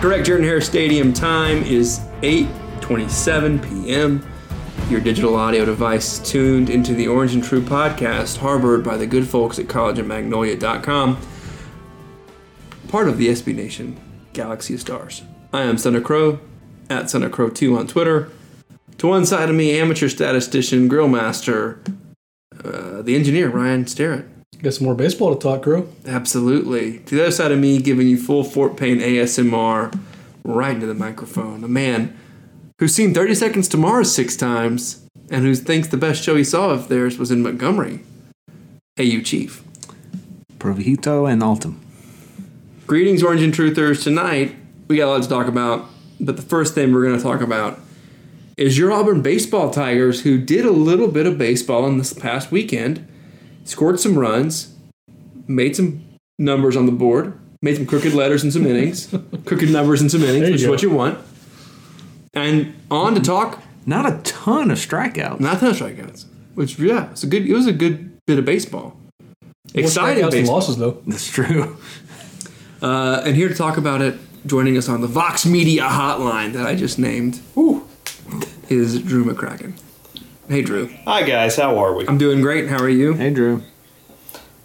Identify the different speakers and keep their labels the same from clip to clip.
Speaker 1: Correct Jordan Hare Stadium time is 8:27 p.m. Your digital audio device tuned into the Orange and True podcast, harbored by the good folks at collegeandmagnolia.com, part of the SB Nation Galaxy of Stars. I am Son Crow, at Son Crow 2 on Twitter. To one side of me, amateur statistician, grill master, uh, the engineer, Ryan Starrett.
Speaker 2: Got some more baseball to talk, Crow.
Speaker 1: Absolutely. To the other side of me, giving you full Fort Payne ASMR right into the microphone. A man who's seen 30 Seconds to Mars six times and who thinks the best show he saw of theirs was in Montgomery. AU Chief.
Speaker 3: Provito and Altum.
Speaker 1: Greetings, Orange and Truthers. Tonight, we got a lot to talk about, but the first thing we're going to talk about is your Auburn baseball Tigers, who did a little bit of baseball in this past weekend, scored some runs, made some numbers on the board, made some crooked letters and some innings, crooked numbers and some innings, which is what you want. And on to talk,
Speaker 3: Not a ton of strikeouts.
Speaker 1: not a ton of strikeouts, which yeah, it's a good. It was a good bit of baseball. Exciting
Speaker 2: strikeouts
Speaker 1: baseball.
Speaker 2: losses, though.
Speaker 3: That's true.
Speaker 1: Uh, and here to talk about it, joining us on the Vox Media hotline that I just named, is Drew McCracken. Hey, Drew.
Speaker 4: Hi guys, how are we?
Speaker 1: I'm doing great. How are you?
Speaker 3: Hey, Drew.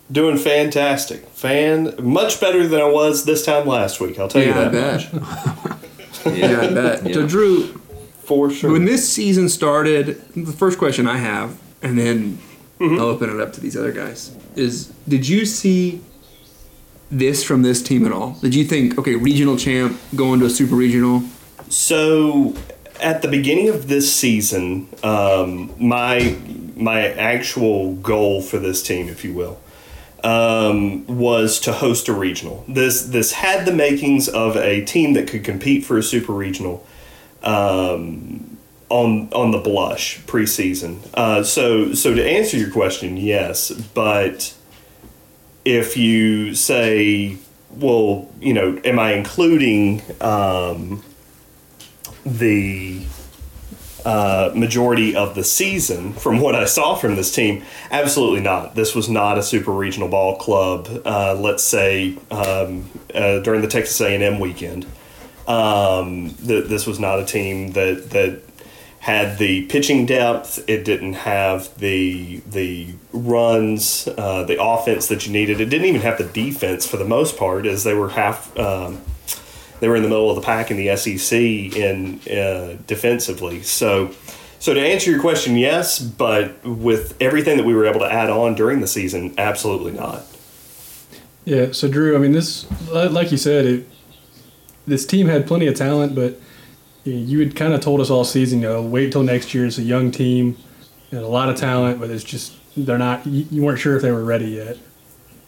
Speaker 4: Doing fantastic. Fan much better than I was this time last week. I'll tell you
Speaker 1: Yeah, I
Speaker 4: that
Speaker 1: bet.
Speaker 4: much.
Speaker 1: yeah, I bet. So, Drew,
Speaker 4: For sure.
Speaker 1: when this season started, the first question I have, and then mm-hmm. I'll open it up to these other guys, is did you see this from this team at all? Did you think, okay, regional champ going to a super regional?
Speaker 4: So, at the beginning of this season, um, my my actual goal for this team, if you will, um, was to host a regional. This this had the makings of a team that could compete for a super regional. Um, on on the blush preseason. Uh, so so to answer your question, yes, but if you say, well, you know, am I including um, the uh, majority of the season from what I saw from this team? Absolutely not. This was not a super regional ball club. Uh, let's say um, uh, during the Texas A&M weekend, um, th- this was not a team that that had the pitching depth. It didn't have the the runs, uh, the offense that you needed. It didn't even have the defense for the most part, as they were half. Um, they were in the middle of the pack in the SEC in uh, defensively. So, so to answer your question, yes, but with everything that we were able to add on during the season, absolutely not.
Speaker 2: Yeah, so Drew, I mean, this, like you said, it, this team had plenty of talent, but you, had kind of told us all season, you know, wait till next year. It's a young team, and a lot of talent, but it's just they're not. You weren't sure if they were ready yet,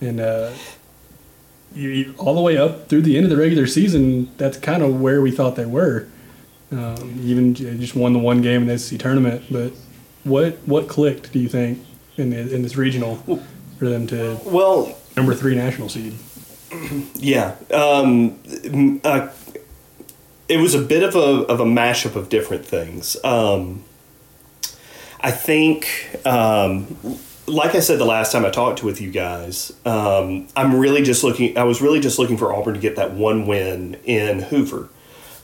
Speaker 2: and uh, you, all the way up through the end of the regular season, that's kind of where we thought they were. Um, even just won the one game in the SEC tournament, but what what clicked? Do you think in the, in this regional for them to
Speaker 4: Well,
Speaker 2: number three national seed?
Speaker 4: Yeah. Um, uh, it was a bit of a, of a mashup of different things. Um, I think, um, like I said the last time I talked with you guys, um, I'm really just looking, I was really just looking for Auburn to get that one win in Hoover.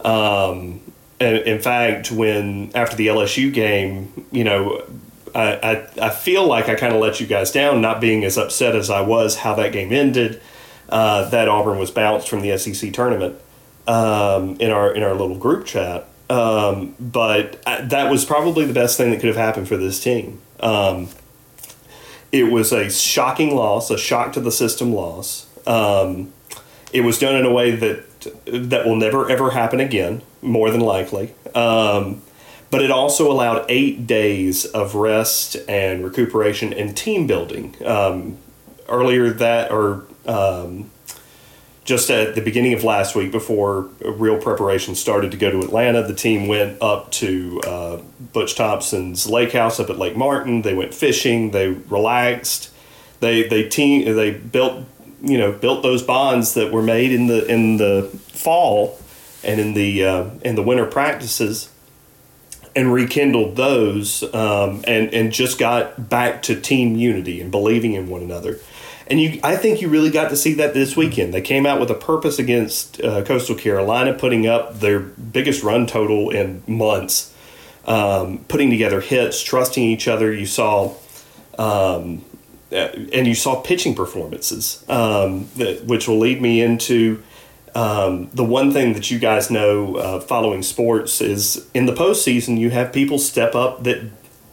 Speaker 4: Um, and in fact, when after the LSU game, you know, I, I, I feel like I kind of let you guys down, not being as upset as I was how that game ended. Uh, that Auburn was bounced from the SEC tournament um, in our in our little group chat. Um, but I, that was probably the best thing that could have happened for this team. Um, it was a shocking loss, a shock to the system loss. Um, it was done in a way that that will never ever happen again. more than likely. Um, but it also allowed eight days of rest and recuperation and team building. Um, earlier that, or um, just at the beginning of last week, before real preparation started to go to Atlanta, the team went up to uh, Butch Thompson's lake house up at Lake Martin. They went fishing. They relaxed. They they team they built you know built those bonds that were made in the in the fall and in the uh, in the winter practices and rekindled those um, and and just got back to team unity and believing in one another. And you, I think you really got to see that this weekend. They came out with a purpose against uh, Coastal Carolina, putting up their biggest run total in months, um, putting together hits, trusting each other. You saw, um, uh, and you saw pitching performances, um, that, which will lead me into um, the one thing that you guys know uh, following sports is in the postseason, you have people step up that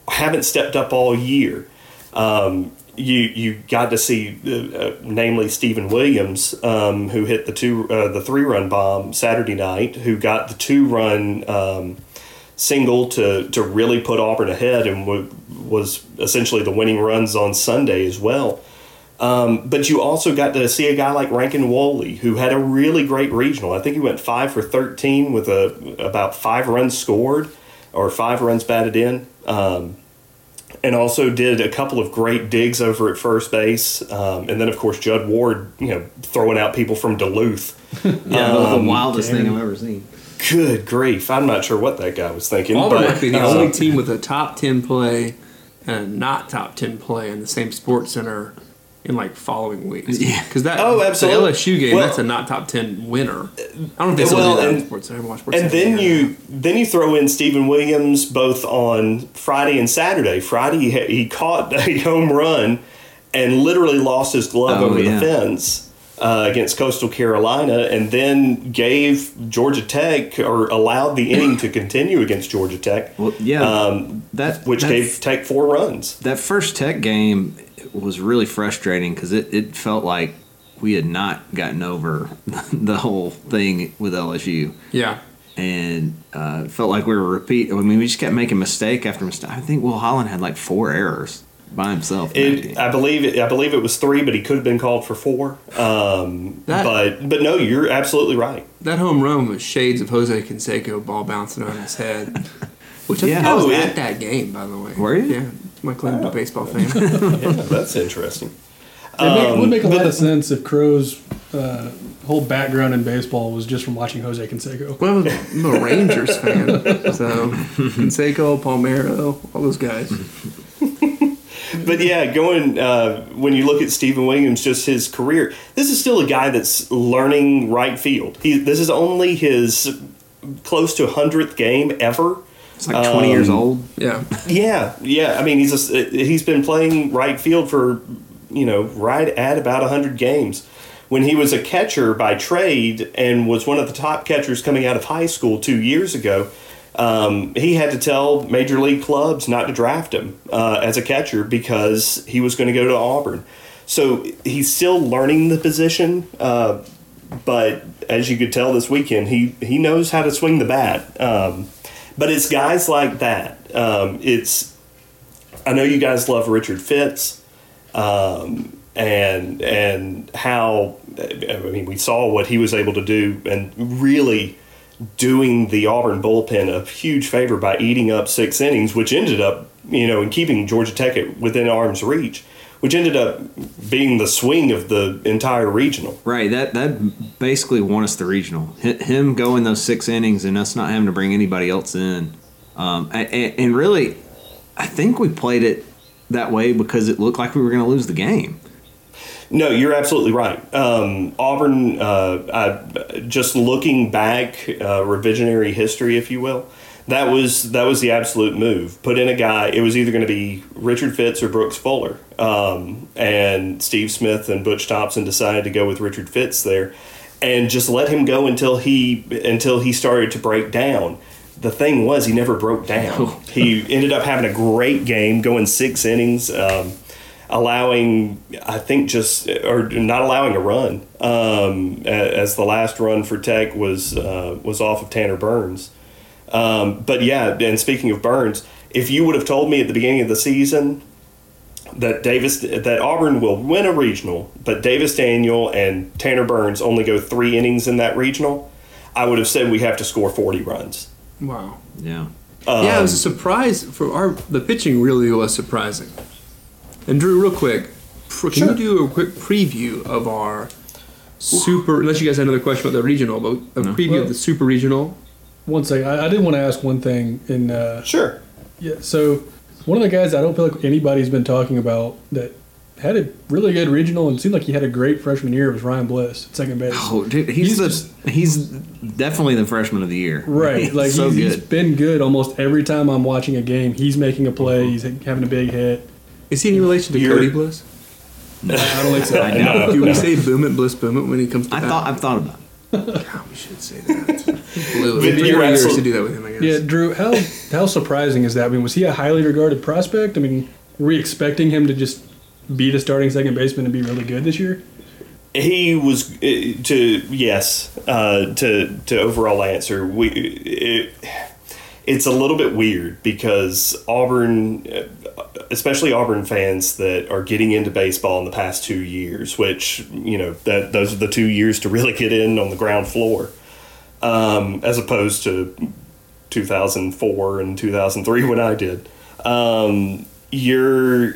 Speaker 4: haven't stepped up all year. Um, you you got to see, uh, uh, namely Stephen Williams, um, who hit the two uh, the three run bomb Saturday night, who got the two run um, single to to really put Auburn ahead, and w- was essentially the winning runs on Sunday as well. Um, but you also got to see a guy like Rankin Woley, who had a really great regional. I think he went five for thirteen with a about five runs scored or five runs batted in. Um, and also did a couple of great digs over at first base, um, and then of course Judd Ward, you know, throwing out people from Duluth.
Speaker 3: Yeah, that was the wildest thing I've ever seen.
Speaker 4: Good grief! I'm not sure what that guy was thinking.
Speaker 1: Auburn
Speaker 4: but,
Speaker 1: might be the
Speaker 4: uh,
Speaker 1: only team with a top ten play and a not top ten play in the same sports center in like following weeks.
Speaker 3: Yeah.
Speaker 1: because that
Speaker 4: Oh, absolutely.
Speaker 1: the LSU game
Speaker 4: Well-
Speaker 1: that's a not top ten winner. I don't know if they still
Speaker 4: Well,
Speaker 1: do that
Speaker 4: and-
Speaker 1: sports center. I watch sports
Speaker 4: And
Speaker 1: Center.
Speaker 4: then you then you throw in Stephen Williams both on Friday and Saturday. Friday he, he caught a home run and literally lost his glove
Speaker 3: Oh,
Speaker 4: over
Speaker 3: yeah.
Speaker 4: the fence uh, against Coastal Carolina, and then gave Georgia Tech or allowed the inning to continue against Georgia Tech,
Speaker 3: Well, yeah,
Speaker 4: um,
Speaker 3: that
Speaker 4: which
Speaker 3: that,
Speaker 4: gave Tech four runs.
Speaker 3: that first Tech game was really frustrating because it, it felt like we had not gotten over the whole thing with LSU.
Speaker 1: yeah,
Speaker 3: and uh, it felt like we were repeat. I mean, we just kept making mistake after mistake. I think Will Holland had like four errors by himself.
Speaker 4: It. I believe it, I believe it was three, but he could have been called for four. Um,
Speaker 1: That-
Speaker 4: but but no, you're absolutely right.
Speaker 1: that home run was shades of Jose Canseco ball bouncing on his head. Which I think
Speaker 3: Yeah.
Speaker 1: I was
Speaker 4: Oh, yeah.
Speaker 1: at that game, by the way.
Speaker 3: Were you?
Speaker 1: Yeah, my claim to baseball fame.
Speaker 4: Yeah, that's interesting.
Speaker 2: It make, would make a lot of sense if Crow's uh, whole background in baseball was just from watching Jose Canseco.
Speaker 1: Well, I'm a Rangers fan, so Canseco, Palmeiro, all those guys.
Speaker 4: But yeah, going uh, when you look at Stephen Williams, just his career, this is still a guy that's learning right field. He, this is only his close to hundredth game ever.
Speaker 3: It's like 20 years
Speaker 4: um,
Speaker 3: old.
Speaker 1: Yeah,
Speaker 4: Yeah, yeah. I mean, he's a, he's been playing right field for you know right at about hundred games. When he was a catcher by trade and was one of the top catchers coming out of high school two years ago, um, he had to tell major league clubs not to draft him uh, as a catcher because he was going to go to Auburn. So he's still learning the position, uh, but as you could tell this weekend, he he knows how to swing the bat. Um, but it's guys like that. Um, it's I know you guys love Richard Fitz, um, and and how I mean we saw what he was able to do, and really doing the Auburn bullpen a huge favor by eating up six innings, which ended up you know and keeping Georgia Tech within arm's reach, which ended up being the swing of the entire regional.
Speaker 3: Right. That that basically won us the regional. Him going those six innings and us not having to bring anybody else in. Um, and, and really, I think we played it that way because it looked like we were going to lose the game.
Speaker 4: No, you're absolutely right. Um, Auburn, uh, I, just looking back, uh, revisionary history, if you will, that was that was the absolute move. Put in a guy. It was either going to be Richard Fitz or Brooks Fuller, um, and Steve Smith and Butch Thompson decided to go with Richard Fitz there, and just let him go until he until he started to break down. The thing was, he never broke down. he ended up having a great game, going six innings. Um, allowing, I think, just or not allowing a run, um, as the last run for Tech was uh, was off of Tanner Burns. Um, but yeah, and speaking of Burns, if you would have told me at the beginning of the season that Davis that Auburn will win a regional, but Davis Daniel and Tanner Burns only go three innings in that regional, I would have said we have to score forty runs.
Speaker 1: Wow.
Speaker 3: Yeah.
Speaker 1: yeah, it was a surprise for our. The pitching really was surprising. And Drew, real quick, pr- can you do a quick preview of our super? Unless you guys had another question about the regional, but a preview
Speaker 2: Well-
Speaker 1: of the super regional.
Speaker 2: One second, I, I did want to ask one thing. In uh,
Speaker 4: Sure.
Speaker 2: yeah, so one of the guys I don't feel like anybody's been talking about that had a really good regional and seemed like he had a great freshman year was Ryan Bliss at second base.
Speaker 3: Oh, dude, he's, the he's definitely the freshman of the year.
Speaker 2: Right,
Speaker 3: He's
Speaker 2: like
Speaker 3: so
Speaker 2: he's, he's
Speaker 3: good.
Speaker 2: been good almost every time I'm watching a game. He's making a play. He's having a big hit.
Speaker 1: Is he in relation to
Speaker 4: You're-
Speaker 1: Cody Bliss?
Speaker 2: No, I don't think so.
Speaker 3: I know.
Speaker 1: Do we say boom it, Bliss boom it when he comes to
Speaker 3: I
Speaker 1: bat?
Speaker 3: thought I've thought about. it.
Speaker 1: God, we should say that. Blew it. Three
Speaker 4: you're
Speaker 1: more years to do that with him, I guess.
Speaker 2: Yeah, Drew, how how surprising is that? I mean, was he a highly regarded prospect? I mean, were we expecting him to just be the starting second baseman and be really good this year?
Speaker 4: He was uh, to yes uh, to to overall answer. We it, it's a little bit weird because Auburn, uh, especially Auburn fans that are getting into baseball in the past two years, which you know that those are the two years to really get in on the ground floor, um, as opposed to 2004 and 2003 when I did. Um, you're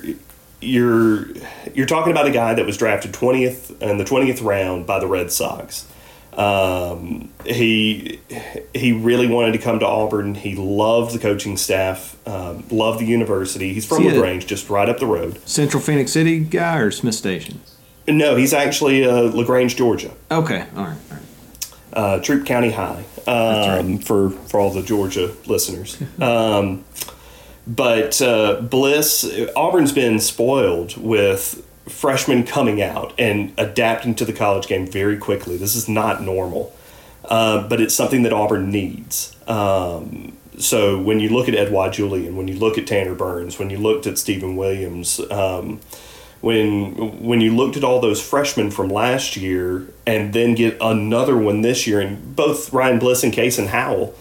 Speaker 4: you're you're talking about a guy that was drafted 20th in the 20th round by the Red Sox. Um, he he really wanted to come to Auburn. He loved the coaching staff, um, loved the university. He's from
Speaker 3: Is he a-
Speaker 4: Lagrange, just right up the road.
Speaker 3: Central Phenix City guy or Smith Station?
Speaker 4: No, he's actually uh, Lagrange, Georgia.
Speaker 3: Okay, all right, all right.
Speaker 4: Uh, Troup County High um, for for all the Georgia listeners. Um, but uh, Bliss, Auburn's been spoiled with freshmen coming out and adapting to the college game very quickly. This is not normal, uh, but it's something that Auburn needs. Um, so when you look at Edouard Julien, when you look at Tanner Burns, when you looked at Stephen Williams, um, when when you looked at all those freshmen from last year and then get another one this year, and both Ryan Bliss and Kason Howell,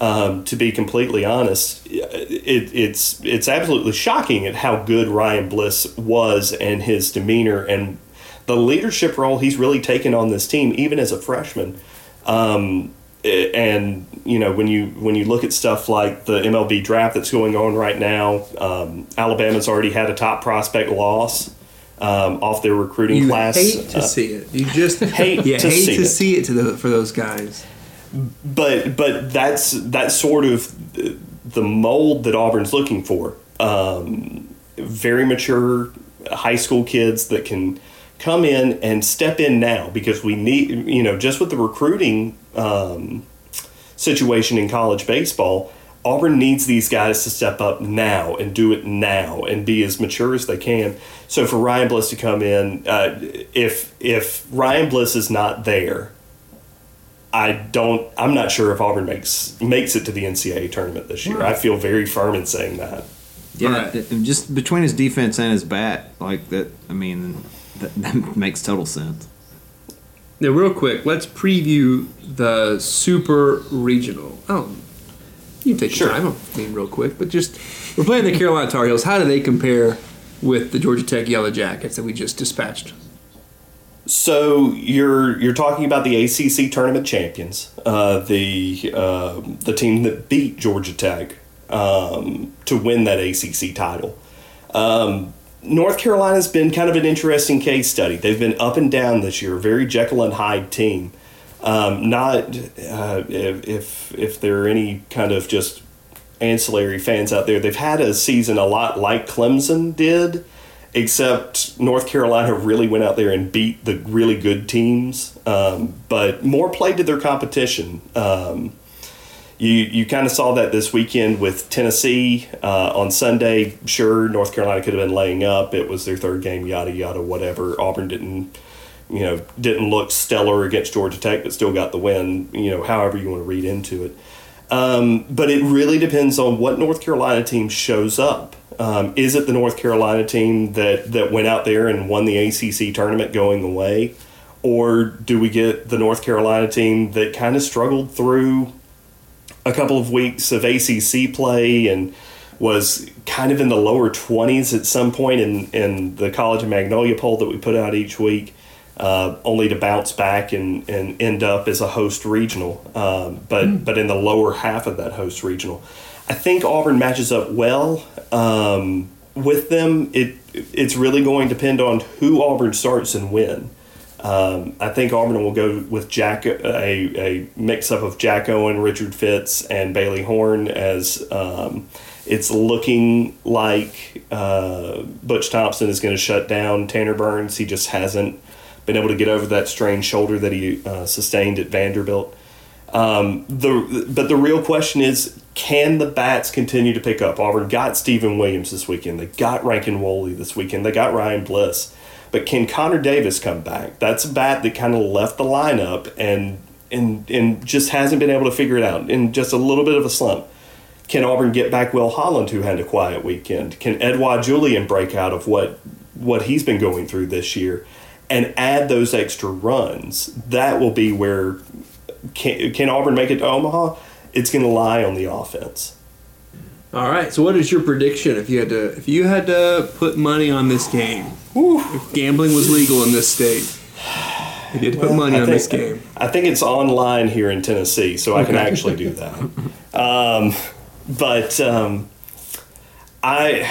Speaker 4: um, to be completely honest, it, it's it's absolutely shocking at how good Ryan Bliss was and his demeanor and the leadership role he's really taken on this team, even as a freshman. Um, and you know when you when you look at stuff like the MLB draft that's going on right now, um, Alabama's already had a top prospect loss um, off their recruiting
Speaker 1: You
Speaker 4: class.
Speaker 1: hate to
Speaker 4: Uh,
Speaker 1: see it. You just
Speaker 4: hate
Speaker 1: you
Speaker 4: to
Speaker 1: hate
Speaker 4: see
Speaker 1: to
Speaker 4: it.
Speaker 1: see it to the, for those guys.
Speaker 4: but but that's that's sort of the mold that Auburn's looking for. Um, very mature high school kids that can come in and step in now because we need you know just with the recruiting um, situation in college baseball. Auburn needs these guys to step up now and do it now and be as mature as they can. So for Ryan Bliss to come in, uh, if if Ryan Bliss is not there, I don't. I'm not sure if Auburn makes makes it to the NCAA tournament this year. I feel very firm in saying that.
Speaker 3: Yeah,
Speaker 1: Right.
Speaker 3: th- just between his defense and his bat, like that. I mean, that, that makes total sense.
Speaker 1: Now, real quick, let's preview the Super Regional. Oh, you can take
Speaker 4: Sure.
Speaker 1: your time. I mean, real quick, but just we're playing the Carolina Tar Heels. How do they compare with the Georgia Tech Yellow Jackets that we just dispatched?
Speaker 4: So you're you're talking about the ACC tournament champions, uh, the uh, the team that beat Georgia Tech um, to win that ACC title. Um, North Carolina's been kind of an interesting case study. They've been up and down this year, a very Jekyll and Hyde team. Um, not uh, if, if there are any kind of just ancillary fans out there, they've had a season a lot like Clemson did, except North Carolina really went out there and beat the really good teams, um, but more played to their competition. Um, you you kind of saw that this weekend with Tennessee uh, on Sunday. Sure, North Carolina could have been laying up. It was their third game, yada yada, whatever. Auburn didn't, you know, didn't look stellar against Georgia Tech, but still got the win. You know, however you want to read into it. Um, but it really depends on what North Carolina team shows up. Um, is it the North Carolina team that, that went out there and won the ACC tournament going away? Or do we get the North Carolina team that kind of struggled through a couple of weeks of ACC play and was kind of in the lower 20s at some point in, in the College and Magnolia poll that we put out each week, uh, only to bounce back and, and end up as a host regional, um, but, but in the lower half of that host regional. I think Auburn matches up well um, with them. It It's really going to depend on who Auburn starts and when. Um, I think Auburn will go with Jack a, a mix up of Jack Owen, Richard Fitz, and Bailey Horn as um, it's looking like uh, Butch Thompson is going to shut down Tanner Burns. He just hasn't been able to get over that strained shoulder that he uh, sustained at Vanderbilt. Um, the but the real question is, can the bats continue to pick up? Auburn got Stephen Williams this weekend. They got Rankin Woley this weekend. They got Ryan Bliss. But can Connor Davis come back? That's a bat that kind of left the lineup and and and just hasn't been able to figure it out in just a little bit of a slump. Can Auburn get back Will Holland, who had a quiet weekend? Can Edouard Julien break out of what what he's been going through this year, and add those extra runs? That will be where can, can Auburn make it to Omaha? It's going to lie on the offense.
Speaker 1: All right. So, what is your prediction if you had to if you had to put money on this game? If gambling was legal in this state, if you had to put money
Speaker 4: I
Speaker 1: on
Speaker 4: think-
Speaker 1: this game.
Speaker 4: I think it's online here in Tennessee, so I can actually do that. Um, but um, I,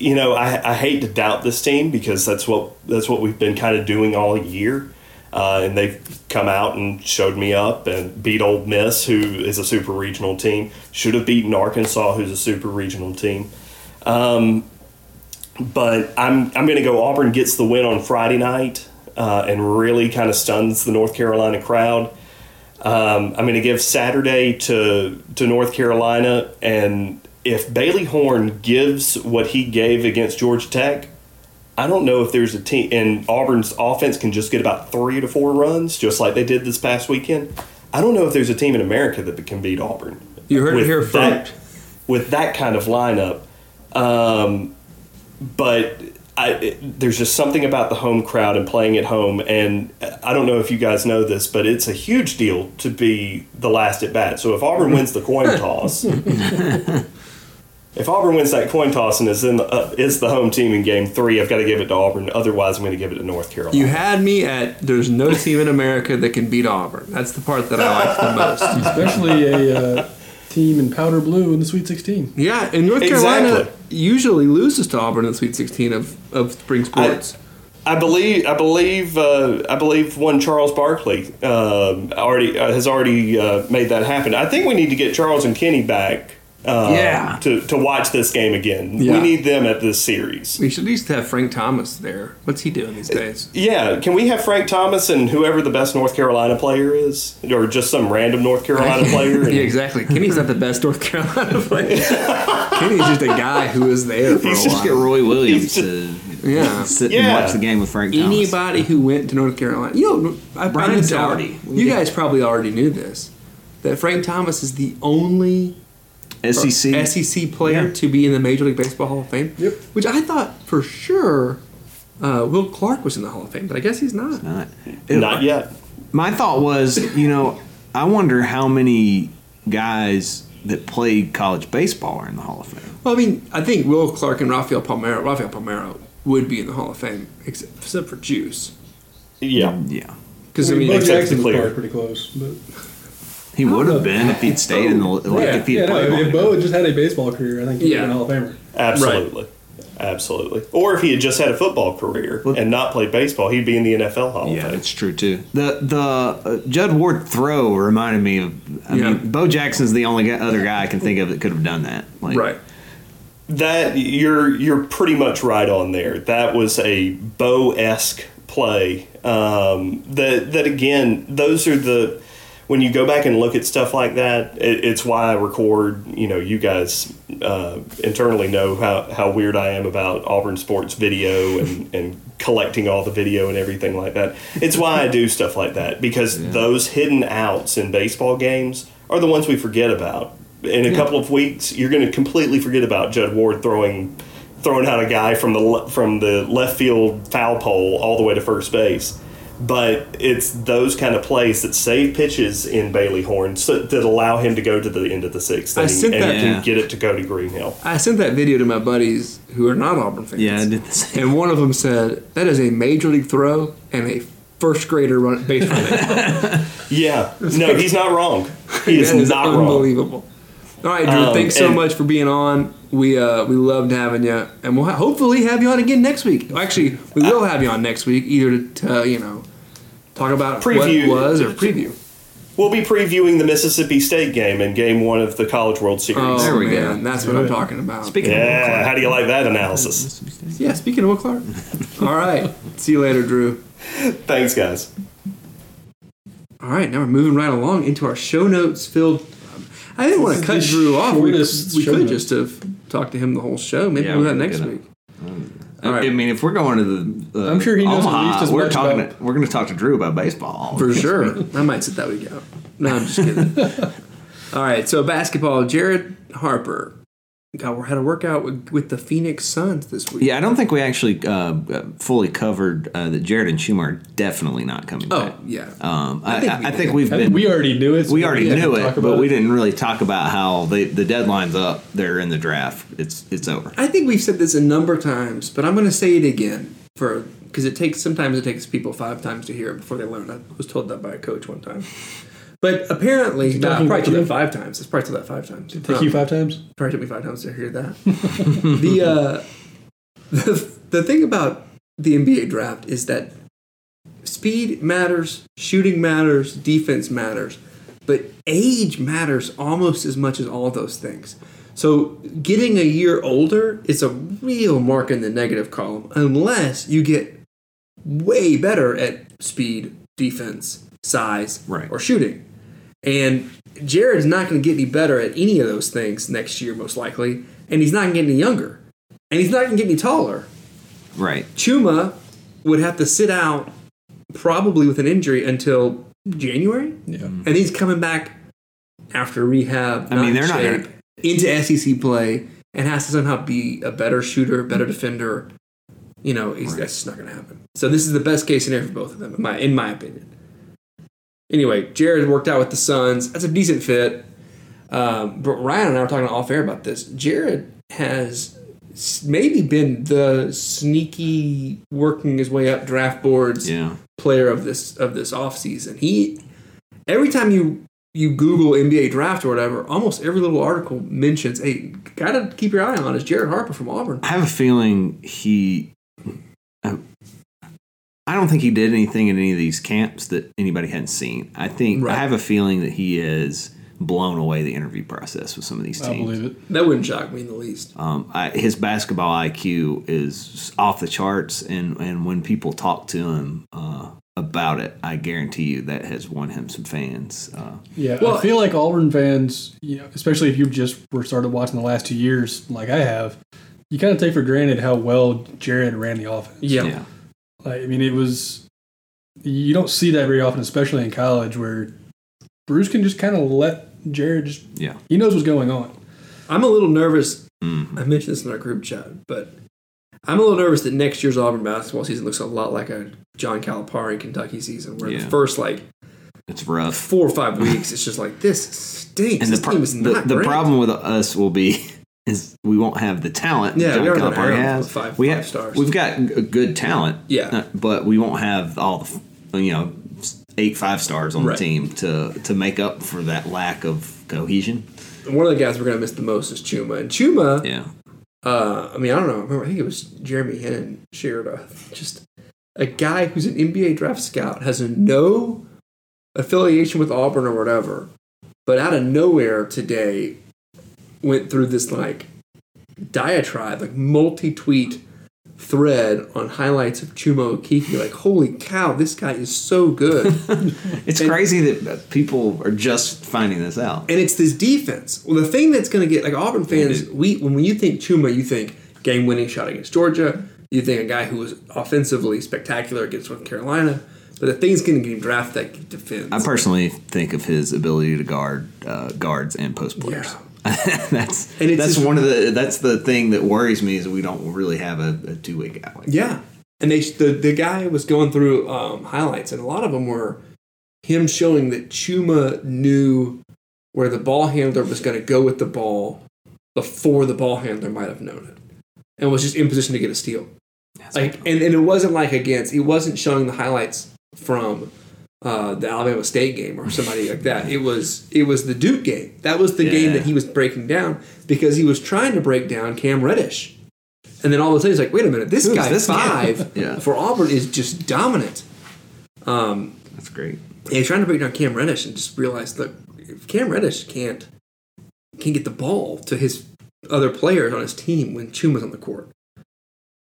Speaker 4: you know, I, I hate to doubt this team because that's what that's what we've been kind of doing all year. Uh, and they've come out and showed me up and beat Ole Miss, who is a super regional team. Should have beaten Arkansas, who's a super regional team. Um, but I'm I'm going to go. Auburn gets the win on Friday night uh, and really kind of stuns the North Carolina crowd. Um, I'm going to give Saturday to to North Carolina, and if Bailey Horn gives what he gave against Georgia Tech, I don't know if there's a team and Auburn's offense can just get about three to four runs, just like they did this past weekend. I don't know if there's a team in America that can beat Auburn.
Speaker 1: You heard it here
Speaker 4: that, with that kind of lineup. Um, but I, it, there's just something about the home crowd and playing at home. And I don't know if you guys know this, but it's a huge deal to be the last at bat. So if Auburn wins the coin toss, if Auburn wins that coin toss and is in the, uh, is the home team in Game Three, I've got to give it to Auburn. Otherwise, I'm going to give it to North Carolina.
Speaker 1: You had me at there's no team in America that can beat Auburn. That's the part that I like the most.
Speaker 2: Especially a uh, team in powder blue in the Sweet 16.
Speaker 1: Yeah, and North Carolina
Speaker 4: Exactly.
Speaker 1: usually loses to Auburn in the Sweet 16 of, of spring sports.
Speaker 4: I believe I believe uh, I believe one Charles Barkley um already uh, has already uh, made that happen. I think we need to get Charles and Kenny back. Uh,
Speaker 1: Yeah.
Speaker 4: To, to watch this game again.
Speaker 1: Yeah.
Speaker 4: We need them at this series.
Speaker 1: we should at least have Frank Thomas there. What's he doing these days?
Speaker 4: Yeah. Can we have Frank Thomas and whoever the best North Carolina player is, or just some random North Carolina player? and-
Speaker 1: yeah, exactly. Kenny's not the best North Carolina player. Kenny's just a guy who is was there for a
Speaker 3: Let's just get. Roy Williams to
Speaker 1: Yeah.
Speaker 3: sit
Speaker 4: Yeah.
Speaker 3: and watch the game with Frank Thomas.
Speaker 1: Anybody who went to North Carolina, you know, I,
Speaker 3: Brandon
Speaker 1: I tell-
Speaker 3: Doherty.
Speaker 1: You guys probably already knew this. That Frank Thomas is the only
Speaker 3: SEC.
Speaker 1: SEC player
Speaker 3: Yeah.
Speaker 1: to be in the Major League Baseball Hall of Fame.
Speaker 2: Yep.
Speaker 1: Which I thought for sure uh, Will Clark was in the Hall of Fame, but I guess he's not.
Speaker 3: Not,
Speaker 4: Not yet.
Speaker 3: My thought was, you know, I wonder how many guys that played college baseball are in the Hall of Fame.
Speaker 1: Well, I mean, I think Will Clark and Rafael Palmeiro, Rafael Palmeiro would be in the Hall of Fame, except, except for Juice.
Speaker 4: Yeah.
Speaker 3: Yeah.
Speaker 1: Because I
Speaker 2: I mean,
Speaker 1: mean,
Speaker 2: Bo
Speaker 4: except
Speaker 2: Jackson
Speaker 4: to
Speaker 2: was pretty close. But
Speaker 3: He would have been if he'd stayed in the like
Speaker 2: yeah,
Speaker 3: if he
Speaker 2: yeah,
Speaker 3: had
Speaker 2: no,
Speaker 3: played.
Speaker 2: if
Speaker 3: long
Speaker 2: Bo had just had a baseball career, I think he'd
Speaker 1: Yeah.
Speaker 2: be a Hall of Famer.
Speaker 4: Absolutely. Absolutely. Or if he had just had a football career and not played baseball, he'd be in the NFL Hall
Speaker 3: Yeah,
Speaker 4: of Fame.
Speaker 3: that's true too. The the uh, Judd Ward throw reminded me of. I
Speaker 1: Yeah.
Speaker 3: mean, Bo Jackson's the only guy, other guy I can think of that could have done that. Like,
Speaker 1: right.
Speaker 4: That you're you're pretty much right on there. That was a Bo esque play. Um, that that again, those are the when you go back and look at stuff like that. It, it's why I record. You know, you guys uh, internally know how, how weird I am about Auburn sports video and and collecting all the video and everything like that. It's why I do stuff like that because those hidden outs in baseball games are the ones we forget about in a couple of weeks, you're going to completely forget about Judd Ward throwing throwing out a guy from the from the left field foul pole all the way to first base. But it's those kind of plays that save pitches in Bailey Horn so, that allow him to go to the end of the sixth
Speaker 1: I sent
Speaker 4: and
Speaker 1: that-
Speaker 3: Yeah.
Speaker 4: get it to Cody Greenhill.
Speaker 1: I sent that video to my buddies who are not Auburn fans.
Speaker 3: Yeah, I did the same.
Speaker 1: And one of them said that is a major league throw and a first grader run base running.
Speaker 4: Yeah, no, he's not wrong. He is
Speaker 1: That is
Speaker 4: not wrong.
Speaker 1: unbelievable. All right, Drew.
Speaker 4: Um,
Speaker 1: thanks so much for being on. We uh, we loved having you, and we'll ha- hopefully have you on again next week. Actually, we will have you on next week, either to uh, you know talk about
Speaker 4: Preview.
Speaker 1: what was or preview.
Speaker 4: We'll be previewing the Mississippi State game in Game One of the College World Series.
Speaker 1: Oh
Speaker 3: There we go.
Speaker 1: that's what I'm talking about.
Speaker 3: Speaking of,
Speaker 4: yeah, how do you like that analysis?
Speaker 1: yeah, speaking of Will Clark. All right, see you later, Drew.
Speaker 4: Thanks, guys.
Speaker 1: All right, now we're moving right along into our show notes filled. I didn't want to cut Drew off. We, we could
Speaker 2: notes.
Speaker 1: just have talked to him the whole show. Maybe
Speaker 3: Yeah,
Speaker 1: we'll do that next week.
Speaker 3: I,
Speaker 1: All right.
Speaker 3: I mean, if we're going to the, uh,
Speaker 2: I'm sure he knows at least as
Speaker 3: we're
Speaker 2: much
Speaker 3: talking.
Speaker 2: about-
Speaker 3: we're going to talk to Drew about baseball
Speaker 1: For sure. I might sit that week out. No, I'm just kidding. All right, so basketball. Jared Harper got had a workout with, with the Phoenix Suns this week.
Speaker 3: Yeah, I don't think we actually uh, uh, fully covered uh, that Jared and Chuma are definitely not coming
Speaker 1: Oh
Speaker 3: back.
Speaker 1: yeah.
Speaker 3: Um, I,
Speaker 1: I
Speaker 3: I
Speaker 1: think
Speaker 3: think,
Speaker 1: we
Speaker 3: I think we've
Speaker 2: I
Speaker 3: been.
Speaker 2: think we already knew it. so
Speaker 3: we already knew it,
Speaker 2: about
Speaker 3: but we didn't really talk about how they, the deadline's up. They're in the draft. It's it's over.
Speaker 1: I think we've said this a number of times, but I'm going to say it again for because it takes sometimes it takes people five times to hear it before they learn. I was told that by a coach one time. But apparently, nah, probably
Speaker 2: you?
Speaker 1: that five times. It's probably told that five times.
Speaker 2: Take
Speaker 1: Um,
Speaker 2: you five times.
Speaker 1: probably took me five times to hear that. the, uh, the the thing about the NBA draft is that speed matters, shooting matters, defense matters, but age matters almost as much as all those things. So getting a year older is a real mark in the negative column unless you get way better at speed, defense, size,
Speaker 3: Right.
Speaker 1: or shooting. And Jared's not going to get any better at any of those things next year, most likely. And he's not going to get any younger. And he's not going to get any taller.
Speaker 3: Right.
Speaker 1: Chuma would have to sit out probably with an injury until January.
Speaker 2: Yeah. Mm-hmm.
Speaker 1: And he's coming back after rehab.
Speaker 3: I mean, they're not
Speaker 1: shape,
Speaker 3: gonna-
Speaker 1: into SEC play and has to somehow be a better shooter, better defender. You know, he's, that's just not going to happen. So this is the best case scenario for both of them, in my in my opinion. Anyway, Jared worked out with the Suns. That's a decent fit. Um, but Ryan and I were talking off air about this. Jared has maybe been the sneaky working his way up draft boards
Speaker 3: Yeah.
Speaker 1: player of this of this offseason. He every time you you Google NBA draft or whatever, almost every little article mentions, hey, gotta keep your eye on is Jared Harper from Auburn.
Speaker 3: I have a feeling he. I I don't think he did anything in any of these camps that anybody hadn't seen. I think
Speaker 1: Right.
Speaker 3: I have a feeling that he has blown away the interview process with some of these teams.
Speaker 2: I
Speaker 3: teams.
Speaker 2: believe it.
Speaker 1: That wouldn't shock me in the least.
Speaker 3: Um, I, his basketball IQ is off the charts, and, and when people talk to him uh, about it, I guarantee you that has won him some fans. Uh,
Speaker 2: Yeah,
Speaker 1: Well-
Speaker 2: I feel like Auburn fans, you know, especially if you've just were started watching the last two years, like I have, you kind of take for granted how well Jared ran the offense.
Speaker 1: Yeah.
Speaker 3: yeah.
Speaker 2: Like, I mean, it was you don't see that very often, especially in college, where Bruce can just kind of let Jared just
Speaker 3: Yeah.
Speaker 2: he knows what's going on.
Speaker 1: I'm a little nervous.
Speaker 3: Mhm.
Speaker 1: I mentioned this in our group chat, but I'm a little nervous that next year's Auburn basketball season looks a lot like a John Calipari Kentucky season, where
Speaker 3: Yeah.
Speaker 1: the first like
Speaker 3: It's rough.
Speaker 1: four or five weeks, it's just like this stinks.
Speaker 3: And the, pro-
Speaker 1: team is
Speaker 3: the, the
Speaker 1: great.
Speaker 3: problem with us will be is we won't have the talent
Speaker 1: Yeah,
Speaker 3: John
Speaker 1: we already
Speaker 3: Calipari
Speaker 1: have
Speaker 3: has.
Speaker 1: five-
Speaker 3: we
Speaker 1: five
Speaker 3: have,
Speaker 1: stars.
Speaker 3: We've got good talent.
Speaker 1: Yeah.
Speaker 3: uh, but we won't have all the you know eight five stars on
Speaker 1: Right.
Speaker 3: the team to to make up for that lack of cohesion.
Speaker 1: One of the guys we're gonna miss the most is Chuma, and Chuma.
Speaker 3: Yeah.
Speaker 1: Uh, I mean, I don't know. I remember, I think it was Jeremy Henn shared a, just a guy who's an NBA draft scout has no affiliation with Auburn or whatever, but out of nowhere today went through this like diatribe, like multi-tweet thread on highlights of Chuma Okeke. Like, holy cow, this guy is so good.
Speaker 3: It's
Speaker 1: And-
Speaker 3: crazy that people are just finding this out.
Speaker 1: and it's this defense. Well, the thing that's going to get like Auburn fans, we when you think Chuma, you think game-winning shot against Georgia. You think a guy who was offensively spectacular against North Carolina. But the thing's going to get him drafted that defends.
Speaker 3: I personally think of his ability to guard uh, guards and post players.
Speaker 1: yeah,
Speaker 3: that's
Speaker 1: And it's
Speaker 3: that's
Speaker 1: just-
Speaker 3: one of the that's the thing that worries me is we don't really have a, a two way guy. Like
Speaker 1: Yeah, and they the the guy was going through um, highlights, and a lot of them were him showing that Chuma knew where the ball handler was going to go with the ball before the ball handler might have known it, and was just in position to get a steal. like, and, and it wasn't like against. He wasn't showing the highlights from. Uh, the Alabama State game or somebody like that. It was it was the Duke game. That was the game that he was breaking down because he was trying to break down Cam Reddish. And then all of a sudden he's like, wait a minute, this
Speaker 3: Who's
Speaker 1: guy
Speaker 3: this
Speaker 1: five
Speaker 3: Yeah.
Speaker 1: for Auburn is just dominant. Um,
Speaker 3: that's great.
Speaker 1: and he's trying to break down Cam Reddish and just realized, that if Cam Reddish can't can't get the ball to his other players on his team when Chuma's on the court.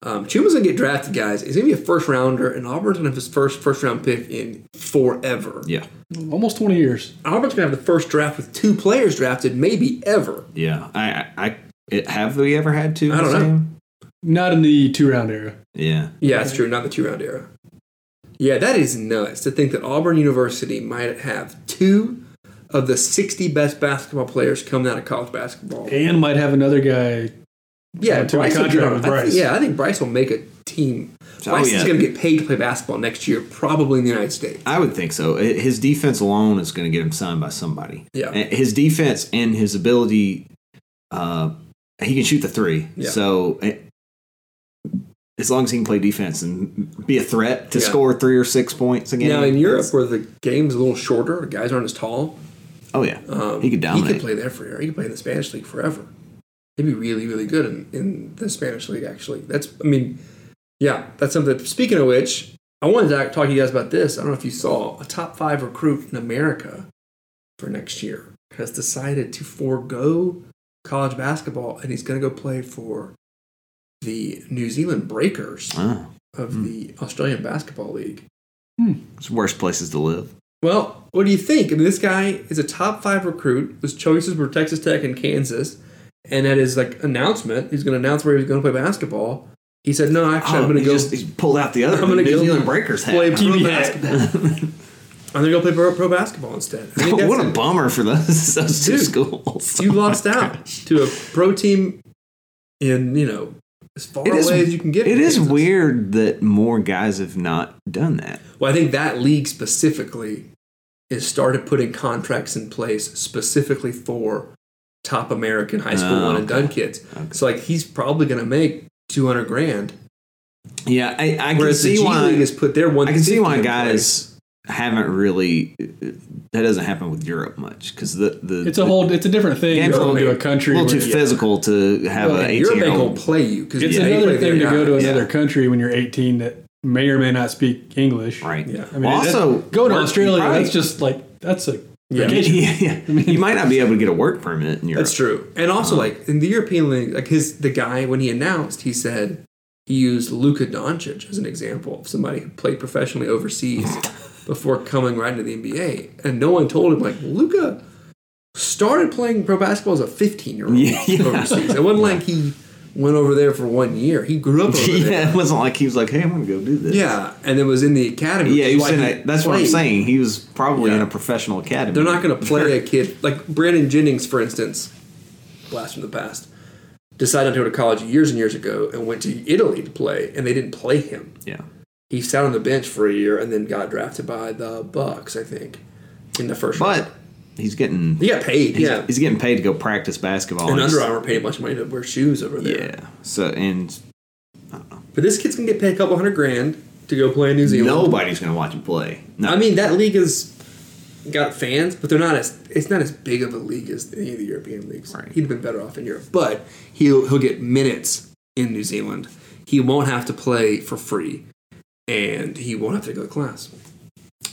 Speaker 1: Um, Chuma's gonna get drafted, guys. He's gonna be a first rounder, and Auburn's gonna have his first first round pick in forever.
Speaker 3: Yeah,
Speaker 2: Almost 20 years.
Speaker 1: Auburn's gonna have the first draft with two players drafted, maybe ever.
Speaker 3: yeah. I I, I it, have we ever had two?
Speaker 1: I don't know.
Speaker 2: Not in the two round era.
Speaker 3: Yeah,
Speaker 1: Yeah, that's true. Not the two round era. Yeah, that is nuts to think that Auburn University might have two of the 60 best basketball players coming out of college basketball.
Speaker 2: And might have another guy.
Speaker 1: Yeah,
Speaker 2: to
Speaker 1: Bryce
Speaker 2: contract
Speaker 1: on-
Speaker 2: with
Speaker 1: I
Speaker 2: Bryce.
Speaker 1: think- yeah, I think Bryce will make a team.
Speaker 3: Oh,
Speaker 1: Bryce
Speaker 3: yeah.
Speaker 1: is going to get paid to play basketball next year, probably in the United States.
Speaker 3: I would think so. His defense alone is going to get him signed by somebody.
Speaker 1: Yeah.
Speaker 3: His defense and his ability, uh, he can shoot the three.
Speaker 1: Yeah.
Speaker 3: So eh, as long as he can play defense and be a threat to
Speaker 1: Yeah.
Speaker 3: score three or six points again.
Speaker 1: Now in Europe, where the game's a little shorter, the guys aren't as tall.
Speaker 3: oh yeah,
Speaker 1: Um,
Speaker 3: he could dominate.
Speaker 1: He could play there forever. He could play in the Spanish league forever. He'd be really, really good in, in the Spanish league. Actually, that's. I mean, yeah, that's something. Speaking of which, I wanted to talk to you guys about this. I don't know if you saw a top five recruit in America for next year has decided to forego college basketball and he's going to go play for the New Zealand Breakers
Speaker 3: Oh,
Speaker 1: of hmm. the Australian Basketball League. Hmm.
Speaker 3: it's worst places to live.
Speaker 1: Well, what do you think? I mean, this guy is a top five recruit. His choices were Texas Tech and Kansas. And at his like announcement, he's going to announce where he's going to play basketball. He said, "No, actually, I'm
Speaker 3: Oh,
Speaker 1: going to go
Speaker 3: just he pulled out the other
Speaker 1: I'm gonna go
Speaker 3: Zealand Breakers hat.
Speaker 1: play pro basketball. I'm going to go play pro, pro basketball instead." Think oh,
Speaker 3: what a
Speaker 1: it.
Speaker 3: bummer for those, those two
Speaker 1: Dude,
Speaker 3: schools.
Speaker 1: You lost oh out to a pro team in you know as far
Speaker 3: It is-
Speaker 1: away as you can get.
Speaker 3: It is weird that more guys have not done that.
Speaker 1: Well, I think that league specifically is started putting contracts in place specifically for top American high school
Speaker 3: Oh,
Speaker 1: one and done kids. So like he's probably going to make two hundred grand.
Speaker 3: Yeah, I, I can
Speaker 1: Whereas the
Speaker 3: see
Speaker 1: G
Speaker 3: why.
Speaker 1: League has put their one.
Speaker 3: I can see why guys haven't really. That doesn't happen with Europe much because the the
Speaker 2: It's a whole. It's a different thing.
Speaker 3: Game's
Speaker 2: to
Speaker 3: a
Speaker 2: go to a country.
Speaker 3: a little
Speaker 2: where-
Speaker 3: too physical to have
Speaker 2: Well,
Speaker 3: an
Speaker 1: Europe
Speaker 3: eighteen year
Speaker 1: ain't
Speaker 3: old.
Speaker 1: play you because
Speaker 2: It's another thing to go to another country when you're 18 that may or may not speak English.
Speaker 3: Right.
Speaker 1: Yeah.
Speaker 2: I mean,
Speaker 3: Well,
Speaker 2: that-
Speaker 3: also,
Speaker 2: go to Australia.
Speaker 3: probably-
Speaker 2: That's just like that's a
Speaker 1: Yeah.
Speaker 3: yeah, yeah. you might not be able to get a work permit in Europe.
Speaker 1: That's true. And also, uh-huh. like in the European league, like his the guy when he announced, he said he used Luka Doncic as an example of somebody who played professionally overseas before coming right into the NBA, and no one told him like Luka started playing pro basketball as a 15 year old
Speaker 3: Yeah, yeah.
Speaker 1: overseas. It wasn't like he went over there for one year. He grew up over
Speaker 3: Yeah,
Speaker 1: there.
Speaker 3: it wasn't like he was like, "Hey, I'm going to go do this."
Speaker 1: Yeah, and it was in the academy.
Speaker 3: yeah. He was in a, that's what I'm saying. He was probably
Speaker 1: Yeah.
Speaker 3: in a professional academy.
Speaker 1: They're not going to play a kid like Brandon Jennings, for instance, blast from the past, decided to go to college years and years ago and went to Italy to play, and they didn't play him.
Speaker 3: Yeah.
Speaker 1: He sat on the bench for a year and then got drafted by the Bucks, I think, in the first. round.
Speaker 3: He's getting
Speaker 1: he got paid.
Speaker 3: he's,
Speaker 1: yeah,
Speaker 3: he's getting paid to go practice basketball.
Speaker 1: and
Speaker 3: He's-
Speaker 1: Under Armour paid a bunch of money to wear shoes over there.
Speaker 3: Yeah. So and
Speaker 1: but this kid's gonna get paid a couple hundred grand to go play in New Zealand.
Speaker 3: nobody's going to watch him play. No.
Speaker 1: I mean that league has got fans, but they're not as it's not as big of a league as any of the European leagues.
Speaker 3: Right.
Speaker 1: He'd have been better off in Europe, but he'll he'll get minutes in New Zealand. He won't have to play for free, and he won't have to go to class.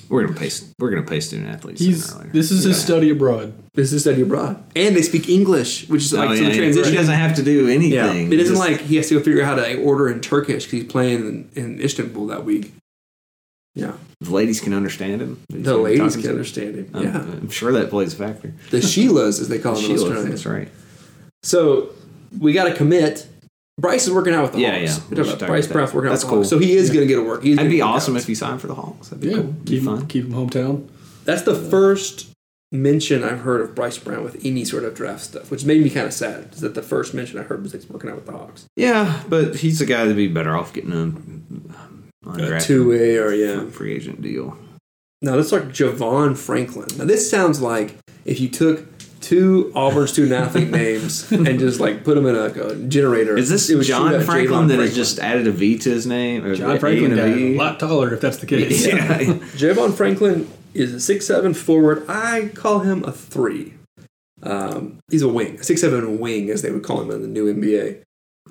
Speaker 3: We're going to pay we're going to pay student athletes.
Speaker 2: He's
Speaker 3: sooner or later.
Speaker 2: this is his study abroad.
Speaker 1: This is study abroad, and they speak English, which is like
Speaker 3: Oh,
Speaker 1: some
Speaker 3: yeah, he-
Speaker 1: transition.
Speaker 3: He doesn't have to do anything.
Speaker 1: yeah, it isn't
Speaker 3: Just-
Speaker 1: like he has to go figure out how to order in Turkish because he's playing in, in Istanbul that week. Yeah,
Speaker 3: the ladies can understand him.
Speaker 1: the ladies can understand him.
Speaker 3: I'm,
Speaker 1: Yeah,
Speaker 3: I'm sure that plays a factor.
Speaker 1: the Sheilas, as they call them in Australia.
Speaker 3: that's right.
Speaker 1: So we got to commit. Bryce is working out with the
Speaker 3: Yeah,
Speaker 1: Hawks.
Speaker 3: yeah.
Speaker 1: We're talking about Bryce Brown's working
Speaker 3: That's
Speaker 1: out with the Hawks. So
Speaker 3: cool.
Speaker 1: So he is going to get a work. He's
Speaker 3: That'd be awesome if he signed for the Hawks. That'd be
Speaker 2: Yeah,
Speaker 3: cool.
Speaker 2: Keep him,
Speaker 3: fun.
Speaker 2: keep him hometown.
Speaker 1: That's the first mention I've heard of Bryce Brown with any sort of draft stuff, which made me kind of sad. Is that the first mention I heard was that he's working out with the Hawks?
Speaker 3: Yeah, but he's the guy that'd be better off getting a um, undrafted
Speaker 1: Two way or yeah.
Speaker 3: free agent deal.
Speaker 1: Now let's talk Javon Franklin. Now this sounds like if you took two Auburn student athlete names and just like put them in a, a generator.
Speaker 3: Is this
Speaker 1: it would shoot
Speaker 3: John
Speaker 1: out
Speaker 3: Franklin that has just added a V to his name? Or
Speaker 2: John
Speaker 3: A
Speaker 2: Franklin
Speaker 3: and a
Speaker 2: guy,
Speaker 3: V?
Speaker 2: a lot taller if that's the case.
Speaker 3: Yeah.
Speaker 1: Javon Franklin is a six seven forward. I call him a three. Um, he's a wing, a six seven wing, as they would call him in the new NBA.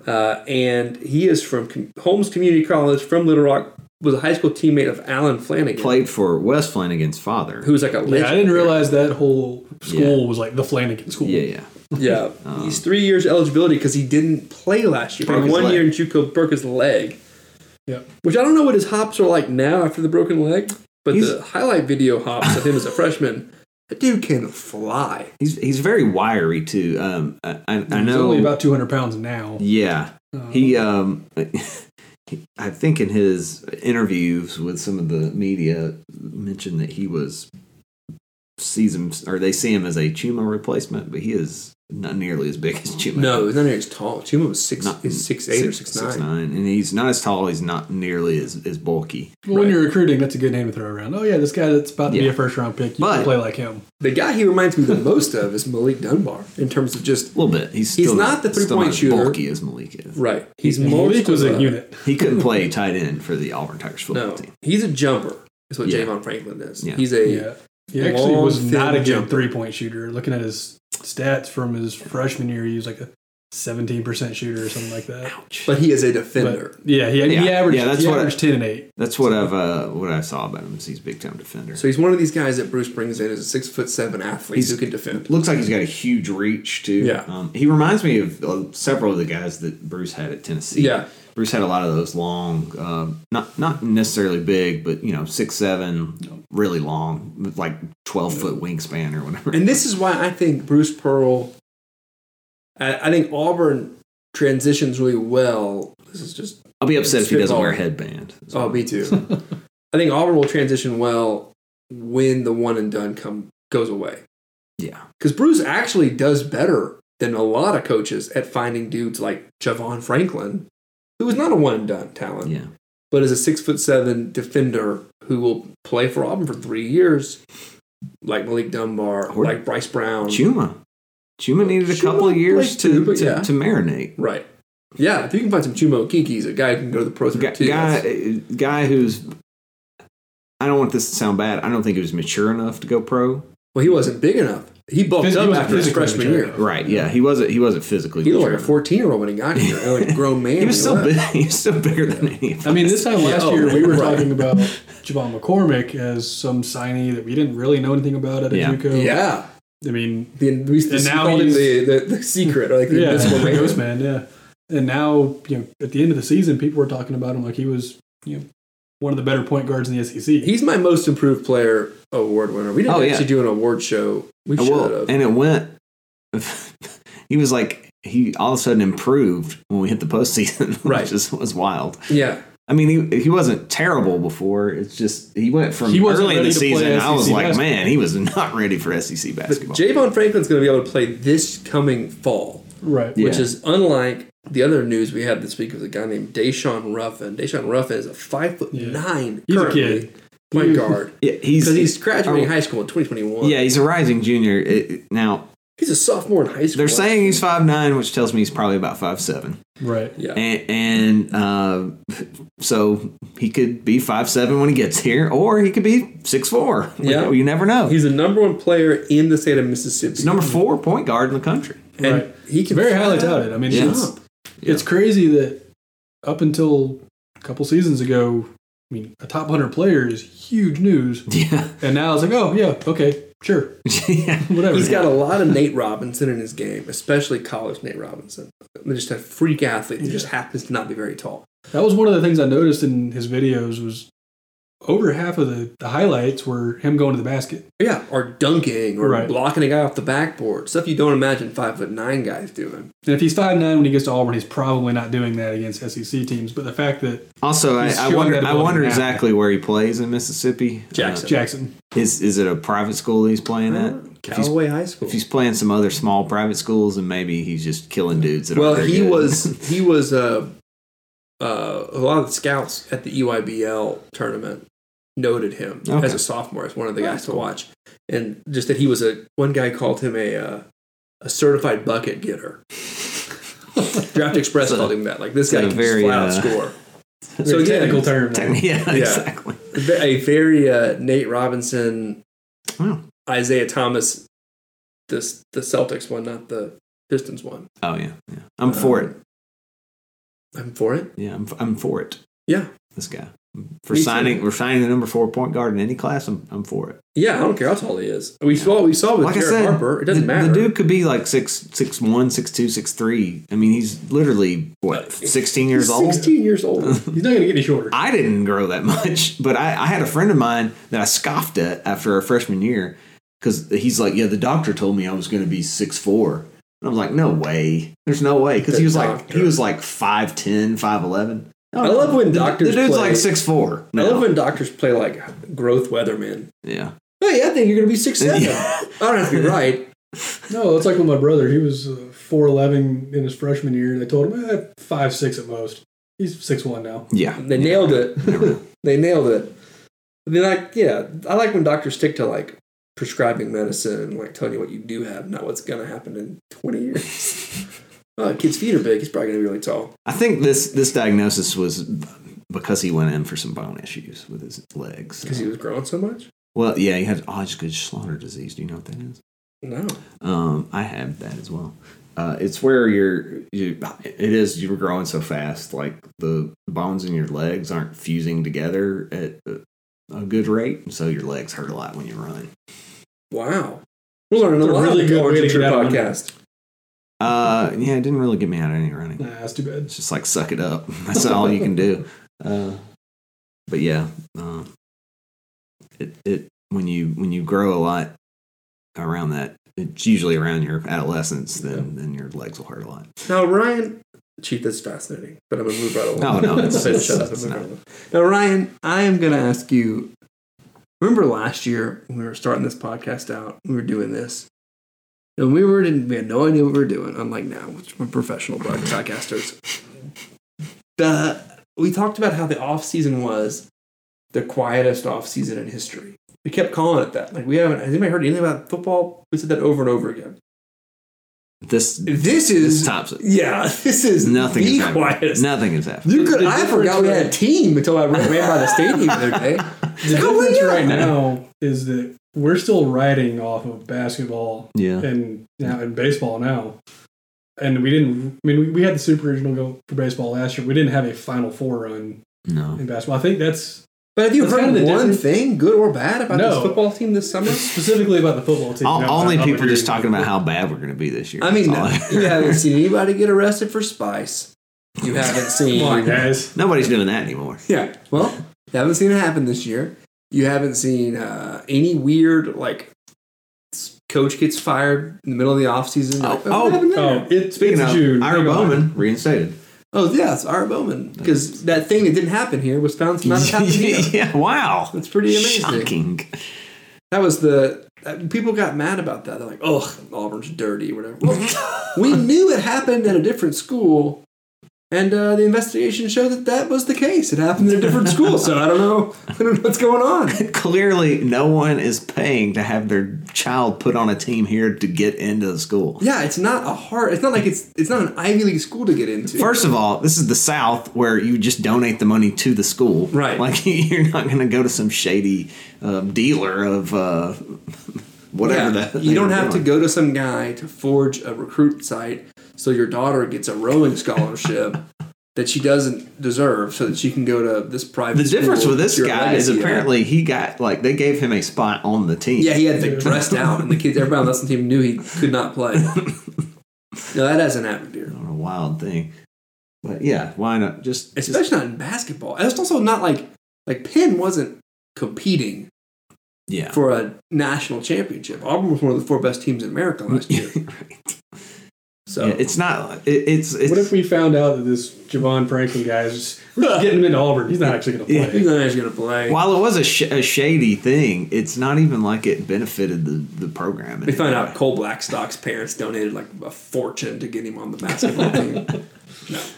Speaker 1: Uh, and he is from Com- Holmes Community College from Little Rock. Was a high school teammate of Alan Flanagan,
Speaker 3: Played for Wes Flanagan's father.
Speaker 1: who was like a legend.
Speaker 2: Yeah, I didn't realize that whole school
Speaker 3: Yeah.
Speaker 2: was like the Flanagan school.
Speaker 3: Yeah, yeah.
Speaker 1: Yeah, he's three years eligibility because he didn't play last year.
Speaker 3: Broke
Speaker 1: one
Speaker 3: leg.
Speaker 1: year in JUCO, broke his leg.
Speaker 2: Yep.
Speaker 1: Which I don't know what his hops are like now after the broken leg, but
Speaker 3: He's-
Speaker 1: the highlight video hops of him as a freshman, that dude can fly.
Speaker 3: He's he's very wiry too. Um, I, I, I
Speaker 2: He's
Speaker 3: know.
Speaker 2: only about 200 pounds now.
Speaker 3: yeah, he um, he- I think in his interviews with some of the media mentioned that he was sees him or they see him as a Chuma replacement, but he is not nearly as big as Chuma.
Speaker 1: No, he's not nearly as tall. Chuma was six,
Speaker 3: Not-
Speaker 1: is six eight or six, nine.
Speaker 3: nine, and he's not as tall. He's not nearly as, as bulky.
Speaker 2: Well, when you're recruiting, that's a good name to throw around. Oh yeah, this guy that's about to be a first round pick, you
Speaker 3: But-
Speaker 2: can play like him.
Speaker 1: The guy he reminds me the most of is Malik Dunbar in terms of just
Speaker 3: A little bit. He's
Speaker 1: He's
Speaker 3: still
Speaker 1: not the
Speaker 3: still
Speaker 1: three-point
Speaker 3: as
Speaker 1: shooter.
Speaker 3: bulky as Malik is.
Speaker 1: right. He's
Speaker 2: Malik was a unit.
Speaker 3: He couldn't play tight end for the Auburn Tigers football
Speaker 1: No,
Speaker 3: team.
Speaker 1: he's a jumper. Is what
Speaker 3: Yeah.
Speaker 1: Javon Franklin is.
Speaker 3: Yeah.
Speaker 1: He's a
Speaker 2: Yeah, he actually was not a
Speaker 1: thin
Speaker 2: good three point shooter. Looking at his stats from his freshman year, he was like a 17 percent shooter or something like that. Ouch.
Speaker 1: but he is a defender.
Speaker 2: But yeah, he, he averaged
Speaker 3: Yeah, that's
Speaker 2: he
Speaker 3: what I-
Speaker 2: averaged 10 and 8.
Speaker 3: That's what I've uh, what I saw about him. Is he's a big time defender.
Speaker 1: So he's one of these guys that Bruce brings in as a six foot seven athlete
Speaker 3: He's-
Speaker 1: who can defend.
Speaker 3: Looks like he's got a huge reach too.
Speaker 1: Yeah.
Speaker 3: um, he reminds me of uh, several of the guys that Bruce had at Tennessee.
Speaker 1: Yeah.
Speaker 3: Bruce had a lot of those long, um, not not necessarily big, but you know, six seven, really long, like twelve foot wingspan or whatever.
Speaker 1: And this is why I think Bruce Pearl. I, I think Auburn transitions really well. This is just
Speaker 3: I'll be upset if he doesn't
Speaker 1: Spitball.
Speaker 3: wear a headband.
Speaker 1: oh me too. I think Auburn will transition well when the one and done come goes away
Speaker 3: Yeah,
Speaker 1: because Bruce actually does better than a lot of coaches at finding dudes like Javon Franklin, who is not a one and done talent.
Speaker 3: yeah.
Speaker 1: but as a six foot seven defender who will play for Auburn for three years, like Malik Dunbar,
Speaker 3: Or-
Speaker 1: like Bryce Brown.
Speaker 3: Chuma, Chuma needed a
Speaker 1: Chuma
Speaker 3: couple of years
Speaker 1: too,
Speaker 3: to to,
Speaker 1: yeah.
Speaker 3: to marinate.
Speaker 1: Right. Yeah, if you can find some Chuma Okekes, a guy who can go to the pros
Speaker 3: Guy,
Speaker 1: too.
Speaker 3: guy,
Speaker 1: uh,
Speaker 3: guy who's. I don't want this to sound bad. I don't think he was mature enough to go pro.
Speaker 1: Well, he wasn't big enough. He bulked
Speaker 2: Phys-
Speaker 1: up
Speaker 2: wasn't
Speaker 1: after his freshman year.
Speaker 3: Right? Yeah, he wasn't. He wasn't physically.
Speaker 1: He looked like a 14 year old when he got here, like a grown man.
Speaker 3: He was still
Speaker 1: left.
Speaker 3: big. He was still bigger than any of
Speaker 2: I mean, this time last
Speaker 1: Yeah,
Speaker 2: year
Speaker 1: oh,
Speaker 2: we were
Speaker 1: right.
Speaker 2: talking about J'Von McCormick as some signee that we didn't really know anything about at a
Speaker 3: Yeah.
Speaker 2: JUCO.
Speaker 1: Yeah.
Speaker 2: I mean,
Speaker 1: The, we used to
Speaker 2: And now he's-
Speaker 1: the, the, the secret, or like the
Speaker 2: yeah,
Speaker 1: invisible man.
Speaker 2: Ghost Man, yeah. And now, you know, at the end of the season, people were talking about him like he was, you know, one of the better point guards in the SEC.
Speaker 1: He's my most improved player award winner. We didn't
Speaker 3: Oh, yeah.
Speaker 1: actually do an award show. We should
Speaker 3: well,
Speaker 1: have.
Speaker 3: and it went. he was like he all of a sudden improved when we hit the postseason,
Speaker 1: Right.
Speaker 3: which is, was wild.
Speaker 1: yeah.
Speaker 3: I mean, he he wasn't terrible before. It's just he went from
Speaker 2: He wasn't
Speaker 3: early in the
Speaker 2: ready to
Speaker 3: season. I was like,
Speaker 2: basketball.
Speaker 3: man, he was not ready for SEC basketball.
Speaker 1: Javon Franklin's going to be able to play this coming fall,
Speaker 2: right.
Speaker 3: Yeah.
Speaker 1: which is unlike the other news we had this week with a guy named Daeshun Ruffin. Daeshun Ruffin is a five foot
Speaker 2: Yeah.
Speaker 1: nine
Speaker 2: He's a
Speaker 1: currently
Speaker 2: kid.
Speaker 1: Point guard
Speaker 3: yeah, he's
Speaker 1: because he's graduating
Speaker 3: oh,
Speaker 1: high school in 2021.
Speaker 3: Yeah, he's a rising junior. It- now
Speaker 1: he's a sophomore in high school.
Speaker 3: they're saying he's five nine, which tells me he's probably about five seven.
Speaker 2: Right.
Speaker 1: yeah.
Speaker 3: and, and uh, so he could be five seven when he gets here, or he could be six four.
Speaker 1: Yeah.
Speaker 3: you never know. He's
Speaker 1: He's the number one player in the state of Mississippi.
Speaker 3: number four point guard in the country.
Speaker 1: and
Speaker 2: Right.
Speaker 1: he can
Speaker 2: Very highly touted. I mean,
Speaker 3: Yeah.
Speaker 2: it's, it's crazy that up until a couple seasons ago, I mean, a top 100 player is huge news.
Speaker 3: Yeah,
Speaker 2: And now it's like, oh, yeah, okay, sure,
Speaker 3: yeah.
Speaker 2: whatever.
Speaker 1: He's got a lot of Nate Robinson in his game, especially college Nate Robinson. They're just a freak athlete who just happens to not be very tall.
Speaker 2: That was one of the things I noticed in his videos was over half of the, the highlights were him going to the basket.
Speaker 1: Yeah, or dunking, or
Speaker 2: Right.
Speaker 1: blocking a guy off the backboard. Stuff you don't imagine five foot nine guys doing.
Speaker 2: And if he's five nine when he gets to Auburn, he's probably not doing that against SEC teams. But the fact that
Speaker 3: Also, I,
Speaker 2: He's
Speaker 3: I
Speaker 2: showing
Speaker 3: wonder.
Speaker 2: that
Speaker 3: I wonder
Speaker 2: now.
Speaker 3: exactly where he plays in Mississippi.
Speaker 1: Jackson.
Speaker 2: Jackson,
Speaker 3: Uh, is is it a private school he's playing at? If he's,
Speaker 1: Callaway High School.
Speaker 3: if he's playing some other small private schools, and maybe he's just killing dudes. That
Speaker 1: Well, he
Speaker 3: good.
Speaker 1: was he was uh, uh, a lot of the scouts at the EYBL tournament noted him
Speaker 3: Okay.
Speaker 1: as a sophomore as one of the guys to watch, and just that he was a one guy called him a uh, a certified bucket getter. Draft Express
Speaker 3: a-
Speaker 1: called him that. Like this guy
Speaker 3: a
Speaker 1: can
Speaker 3: very,
Speaker 1: flat out
Speaker 3: uh,
Speaker 1: score.
Speaker 2: so
Speaker 1: So again,
Speaker 2: technical term. there.
Speaker 3: yeah,
Speaker 1: Yeah.
Speaker 3: exactly.
Speaker 1: a very uh, Nate Robinson,
Speaker 3: Wow.
Speaker 1: Isaiah Thomas, this the Celtics one, not the Pistons one.
Speaker 3: Oh yeah, yeah. I'm for it.
Speaker 1: I'm for it.
Speaker 3: Yeah, I'm, I'm for it.
Speaker 1: Yeah,
Speaker 3: This guy for
Speaker 1: Me
Speaker 3: signing. We're signing the number four point guard in any class. I'm, I'm for it.
Speaker 1: yeah. I don't care how tall he is. We saw we saw with
Speaker 3: Like I
Speaker 1: Jared
Speaker 3: said,
Speaker 1: Harper. It doesn't
Speaker 3: the,
Speaker 1: matter.
Speaker 3: The dude could be like six six one, six two, six three. I mean, he's literally what sixteen years
Speaker 1: He's
Speaker 3: old.
Speaker 1: 16 years old.
Speaker 2: He's not going to get any shorter.
Speaker 3: I didn't grow that much, but I, I had a friend of mine that I scoffed at after our freshman year because he's like, "Yeah, the doctor told me I was going to be six four. And I was like, "No way, there's no way," because he was like
Speaker 1: doctor.
Speaker 3: he was like 5'10", 5'11".
Speaker 1: I love when doctors
Speaker 3: The dude's
Speaker 1: play-
Speaker 3: like six four.
Speaker 1: I love when doctors play like growth weatherman.
Speaker 3: yeah.
Speaker 1: Hey, I think you're gonna be six seven.
Speaker 3: Yeah.
Speaker 1: I don't have to be right.
Speaker 2: No, it's like with my brother. He was uh, four eleven in his freshman year. They told him eh, five six at most. He's six one now.
Speaker 3: Yeah.
Speaker 1: They nailed it. they nailed it. They're like, yeah, I like when doctors stick to like prescribing medicine and like telling you what you do have, not what's gonna happen in twenty years. oh, kid's feet are big. He's probably gonna be really tall.
Speaker 3: I think this this diagnosis was because he went in for some bone issues with his legs.
Speaker 1: Because he was growing so much.
Speaker 3: Well, yeah, he had Osgood-Schlatter disease. Do you know what that is?
Speaker 1: No.
Speaker 3: Um, I have that as well. Uh, it's where you're, you, it is, you were growing so fast, like the bones in your legs aren't fusing together at a, a good rate. So your legs hurt a lot when you run.
Speaker 1: Wow. We're learning a
Speaker 2: a
Speaker 1: lot
Speaker 2: really good way to
Speaker 1: Orange
Speaker 2: get
Speaker 1: Tree
Speaker 2: out of running.
Speaker 1: podcast.
Speaker 3: Uh, yeah, it didn't really get me out of any running.
Speaker 2: Nah, that's too bad.
Speaker 3: It's just like suck it up. That's all you can do. Uh, but yeah, uh, it it when you when you grow a lot around that, it's usually around your adolescence. Then then your legs will hurt a lot.
Speaker 1: Now, Ryan, Chief, that's fascinating, but I'm gonna move right along.
Speaker 3: No, no, it's-
Speaker 1: Shut
Speaker 3: it's-
Speaker 1: up,
Speaker 3: it's
Speaker 1: I'm
Speaker 3: not.
Speaker 1: moving right. Now, Ryan, I am gonna ask you. Remember last year when we were starting this podcast out, we were doing this, and we were didn't we had no idea what we were doing. Unlike now, which we're professional broadcasters. The we talked about how the off season was the quietest off season in history. We kept calling it that. Like we haven't. Has anybody heard anything about football? We said that over and over again.
Speaker 3: This
Speaker 1: This is
Speaker 3: this tops it.
Speaker 1: yeah. This is
Speaker 3: Nothing
Speaker 1: the
Speaker 3: is happening.
Speaker 1: quietest.
Speaker 3: Nothing is happening.
Speaker 1: You could.
Speaker 2: The
Speaker 1: I forgot we had a team until I ran ran by the stadium the other day.
Speaker 2: The
Speaker 1: Oh,
Speaker 2: difference
Speaker 1: yeah.
Speaker 2: right now is that we're still riding off of basketball
Speaker 3: Yeah.
Speaker 2: and now and baseball now. And we didn't. I mean, we, we had the super regional go for baseball last year. We didn't have a Final Four run
Speaker 3: No.
Speaker 2: in basketball. I think that's
Speaker 1: But have you heard
Speaker 2: kind of
Speaker 1: one thing, good or bad, about this football team this summer?
Speaker 2: specifically about the football team.
Speaker 3: All,
Speaker 2: not
Speaker 3: only
Speaker 2: about
Speaker 3: people just talking about how bad we're going to be this year.
Speaker 1: I mean,
Speaker 3: That's all
Speaker 1: you haven't seen anybody get arrested for spice. You haven't seen.
Speaker 2: Come on, guys.
Speaker 3: Nobody's doing that anymore.
Speaker 1: Yeah. Well, you haven't seen it happen this year. You haven't seen uh, any weird like coach gets fired in the middle of the offseason.
Speaker 3: Oh,
Speaker 1: Like,
Speaker 3: oh,
Speaker 1: what happened there?
Speaker 2: Oh, it,
Speaker 3: Speaking
Speaker 2: it's
Speaker 3: of,
Speaker 2: June.
Speaker 3: Ira Bowman reinstated.
Speaker 1: Oh, yeah, it's Ira Bowman because that thing that didn't happen here was found to not have happened here.
Speaker 3: yeah, wow.
Speaker 1: That's pretty amazing.
Speaker 3: Shocking.
Speaker 1: That was the uh, people got mad about that. They're like, "Oh, Auburn's dirty," whatever. Well, we knew it happened at a different school, and uh, the investigation showed that that was the case. It happened at a different school, so I don't know. I don't know what's going on.
Speaker 3: Clearly, no one is paying to have their child put on a team here to get into the school.
Speaker 1: Yeah, it's not a hard. It's not like it's it's not an Ivy League school to get into.
Speaker 3: First of all, this is the South where you just donate the money to the school.
Speaker 1: Right.
Speaker 3: Like you're not going to go to some shady uh, dealer of uh, whatever
Speaker 1: Yeah,
Speaker 3: that.
Speaker 1: you don't have to go to some guy to forge a recruit site so your daughter gets a rowing scholarship that she doesn't deserve, so that she can go to this private.
Speaker 3: The difference with this guy is apparently he got like they gave him a spot on the team.
Speaker 1: Yeah, he had like dressed out, and the kids, everybody on the team knew he could not play. no, that hasn't happened here,
Speaker 3: a wild thing. But yeah, why not just, just
Speaker 1: especially not in basketball. And it's also not like like Penn wasn't competing
Speaker 3: Yeah.
Speaker 1: for a national championship. Auburn was one of the four best teams in America last year. So
Speaker 3: Yeah, it's not. It, it's it's.
Speaker 2: What if we found out that this Javon Franklin guy is just, getting him into Auburn? He's not actually going to play.
Speaker 1: he's not actually going to play.
Speaker 3: while it was a, sh- a shady thing, it's not even like it benefited the the program. in
Speaker 1: We found out. Cole Blackstock's parents donated like a fortune to get him on the basketball team. No.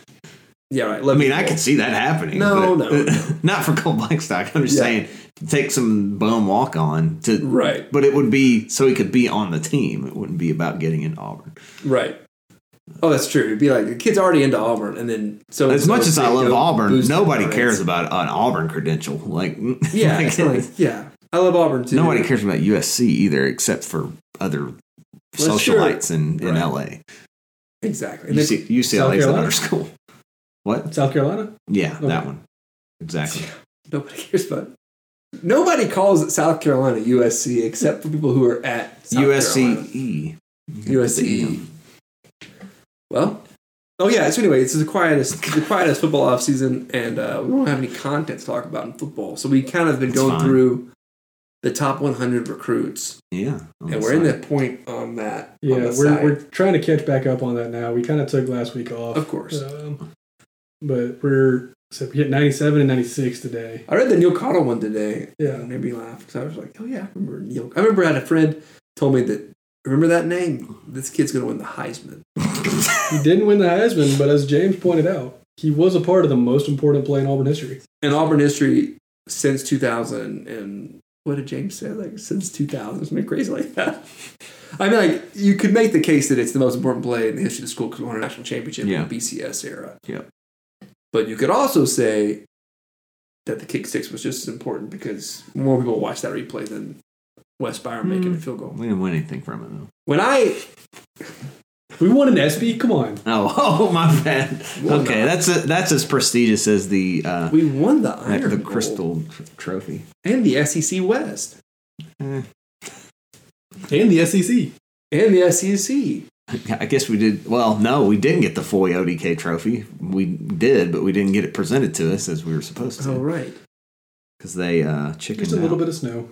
Speaker 1: Yeah, right.
Speaker 3: I mean, I could see that happening.
Speaker 1: No,
Speaker 3: but-
Speaker 1: no, no.
Speaker 3: not for Cole Blackstock. I'm just
Speaker 1: Yeah.
Speaker 3: saying, take some bum walk on to
Speaker 1: Right.
Speaker 3: But it would be so he could be on the team. It wouldn't be about getting into Auburn.
Speaker 1: Right. Oh, that's true. It'd be like the kid's already into Auburn, and then so
Speaker 3: As much as I love Auburn, nobody
Speaker 1: cares.
Speaker 3: about an Auburn credential. Like,
Speaker 1: Yeah,
Speaker 3: like,
Speaker 1: like, yeah. I love Auburn too.
Speaker 3: nobody cares about USC either, except for other
Speaker 1: Well, sure.
Speaker 3: socialites in, in
Speaker 1: Right.
Speaker 3: LA.
Speaker 1: Exactly.
Speaker 3: UC, UCLA is
Speaker 2: Carolina?
Speaker 3: another school. What?
Speaker 2: South Carolina?
Speaker 3: Yeah, that one. Exactly.
Speaker 1: nobody cares about. Nobody calls it South Carolina USC except for people who are at South Carolina.
Speaker 3: USCE.
Speaker 1: USC. Well, oh yeah. So anyway, it's the quietest, the quietest football off season, and uh, we don't have any content to talk about in football. So we kind of been
Speaker 3: It's
Speaker 1: going
Speaker 3: fine.
Speaker 1: through the top 100 recruits,
Speaker 3: Yeah.
Speaker 1: and we're in
Speaker 3: side.
Speaker 1: the point on that.
Speaker 2: Yeah,
Speaker 1: the
Speaker 2: we're,
Speaker 1: side.
Speaker 2: we're trying to catch back up on that now. We kind of took last week off.
Speaker 1: Of course.
Speaker 2: Um, but we're, so we hit 97 and 96 today.
Speaker 1: I read the Neil Caudle one today.
Speaker 2: Yeah.
Speaker 1: It made me laugh because I was like, oh yeah, I remember Neil. I remember I had a friend told me that. Remember that name? This kid's gonna win the Heisman.
Speaker 2: He didn't win the Heisman, but as James pointed out, he was a part of the most important play in Auburn history.
Speaker 1: in Auburn history since 2000 and what did James say? Like since 2000, something crazy like that. I mean, like you could make the case that it's the most important play in the history of the school because we won a national championship
Speaker 3: Yeah.
Speaker 1: in the BCS era.
Speaker 3: Yep.
Speaker 1: But you could also say that the kick six was just as important because more people watched that replay than Wes Byrum making
Speaker 3: Hmm.
Speaker 1: a field goal.
Speaker 3: We didn't win anything from it, though.
Speaker 1: When I
Speaker 2: We won an SB. Come on.
Speaker 3: Oh, oh, my bad. Okay,
Speaker 1: no.
Speaker 3: that's a, that's as prestigious as the uh,
Speaker 1: we won the
Speaker 3: like
Speaker 1: Iron
Speaker 3: the
Speaker 1: Bowl
Speaker 3: Crystal Trophy.
Speaker 1: and the SEC West
Speaker 2: And the SEC.
Speaker 1: and the SEC.
Speaker 3: I guess we did. Well, no, we didn't get the Foy ODK Trophy. We did, but we didn't get it presented to us as we were supposed to.
Speaker 1: Oh right,
Speaker 3: because they uh, chickened
Speaker 2: Just a little bit of snow.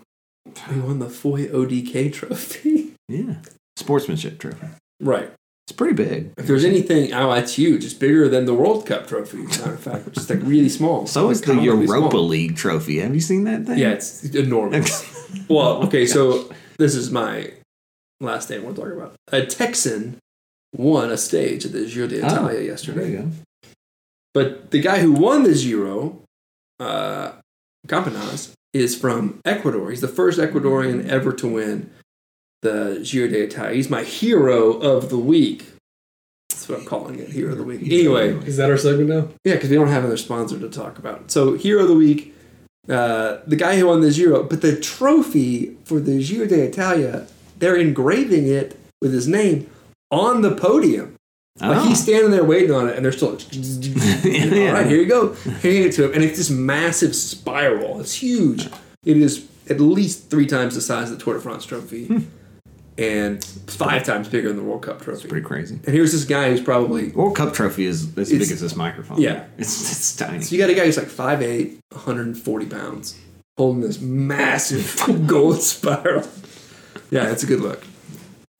Speaker 1: We won the Foy ODK trophy.
Speaker 3: Yeah, sportsmanship trophy.
Speaker 1: right.
Speaker 3: It's pretty big.
Speaker 1: If there's anything, oh, it's huge. It's bigger than the World Cup trophy. As a matter of fact, which is like really small.
Speaker 3: So is the Europa
Speaker 1: small.
Speaker 3: League Trophy. Have you seen that thing?
Speaker 1: Yeah, it's enormous. well, okay, so this is my last thing I want to talk about. A Texan won a stage at the Giro d'Italia
Speaker 3: Oh, there
Speaker 1: yesterday.
Speaker 3: you go.
Speaker 1: But the guy who won the Giro, uh, Campenas, is from Ecuador. He's the first Ecuadorian ever to win the Giro d'Italia. He's my hero of the week. That's what I'm calling it, hero of the week. Anyway,
Speaker 2: Is that our segment now?
Speaker 1: yeah, because we don't have another sponsor to talk about. So, hero of the week, uh, the guy who won the Giro, but the trophy for the Giro d'Italia, they're engraving it with his name on the podium. Like
Speaker 3: Oh.
Speaker 1: he's standing there waiting on it, and they're still.
Speaker 3: Yeah.
Speaker 1: All right, here you go. Handing it to him, and it's this massive spiral. It's huge. It is at least three times the size of the Tour de France trophy, hmm. and five times bigger than the World Cup trophy.
Speaker 3: Pretty crazy.
Speaker 1: And here's this guy who's probably
Speaker 3: World Cup Trophy is as big as this microphone.
Speaker 1: yeah.
Speaker 3: it's it's tiny.
Speaker 1: So you got a guy who's like 5'8", 140 pounds, holding this massive gold spiral. Yeah, it's a good look.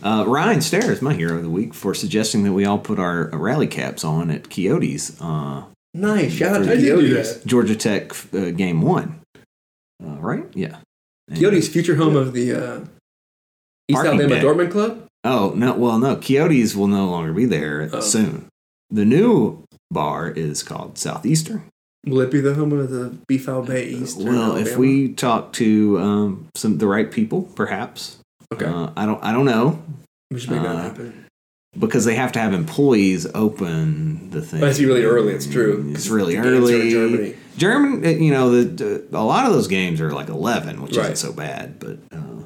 Speaker 3: Uh, Ryan Stair is my hero of the week for suggesting that we all put our rally caps on at Coyotes uh,
Speaker 1: Nice. Shout out to
Speaker 2: I did do
Speaker 1: Coyotes.
Speaker 3: Georgia Tech uh, game one. Uh, right? Yeah. And-
Speaker 1: Coyotes, future home of the uh, East Alabama
Speaker 3: deck.
Speaker 1: Dortmund Club.
Speaker 3: Oh no! Well, no. Coyotes will no longer be there
Speaker 1: Oh.
Speaker 3: soon. The new bar is called Southeastern.
Speaker 1: Will it be the home of the Beefal Bay East? or
Speaker 3: well, if we talk to um, some the right people, perhaps.
Speaker 1: Okay,
Speaker 3: Uh, I don't. I don't know
Speaker 1: we should make that
Speaker 3: uh,
Speaker 1: happen.
Speaker 3: because they have to have employees open the thing.
Speaker 1: But it's really early. It's true.
Speaker 3: It's really
Speaker 1: The games are in
Speaker 3: early.
Speaker 1: Germany.
Speaker 3: German, uh, you know, the, the a lot of those games are like eleven, which
Speaker 1: Right.
Speaker 3: isn't so bad. But uh,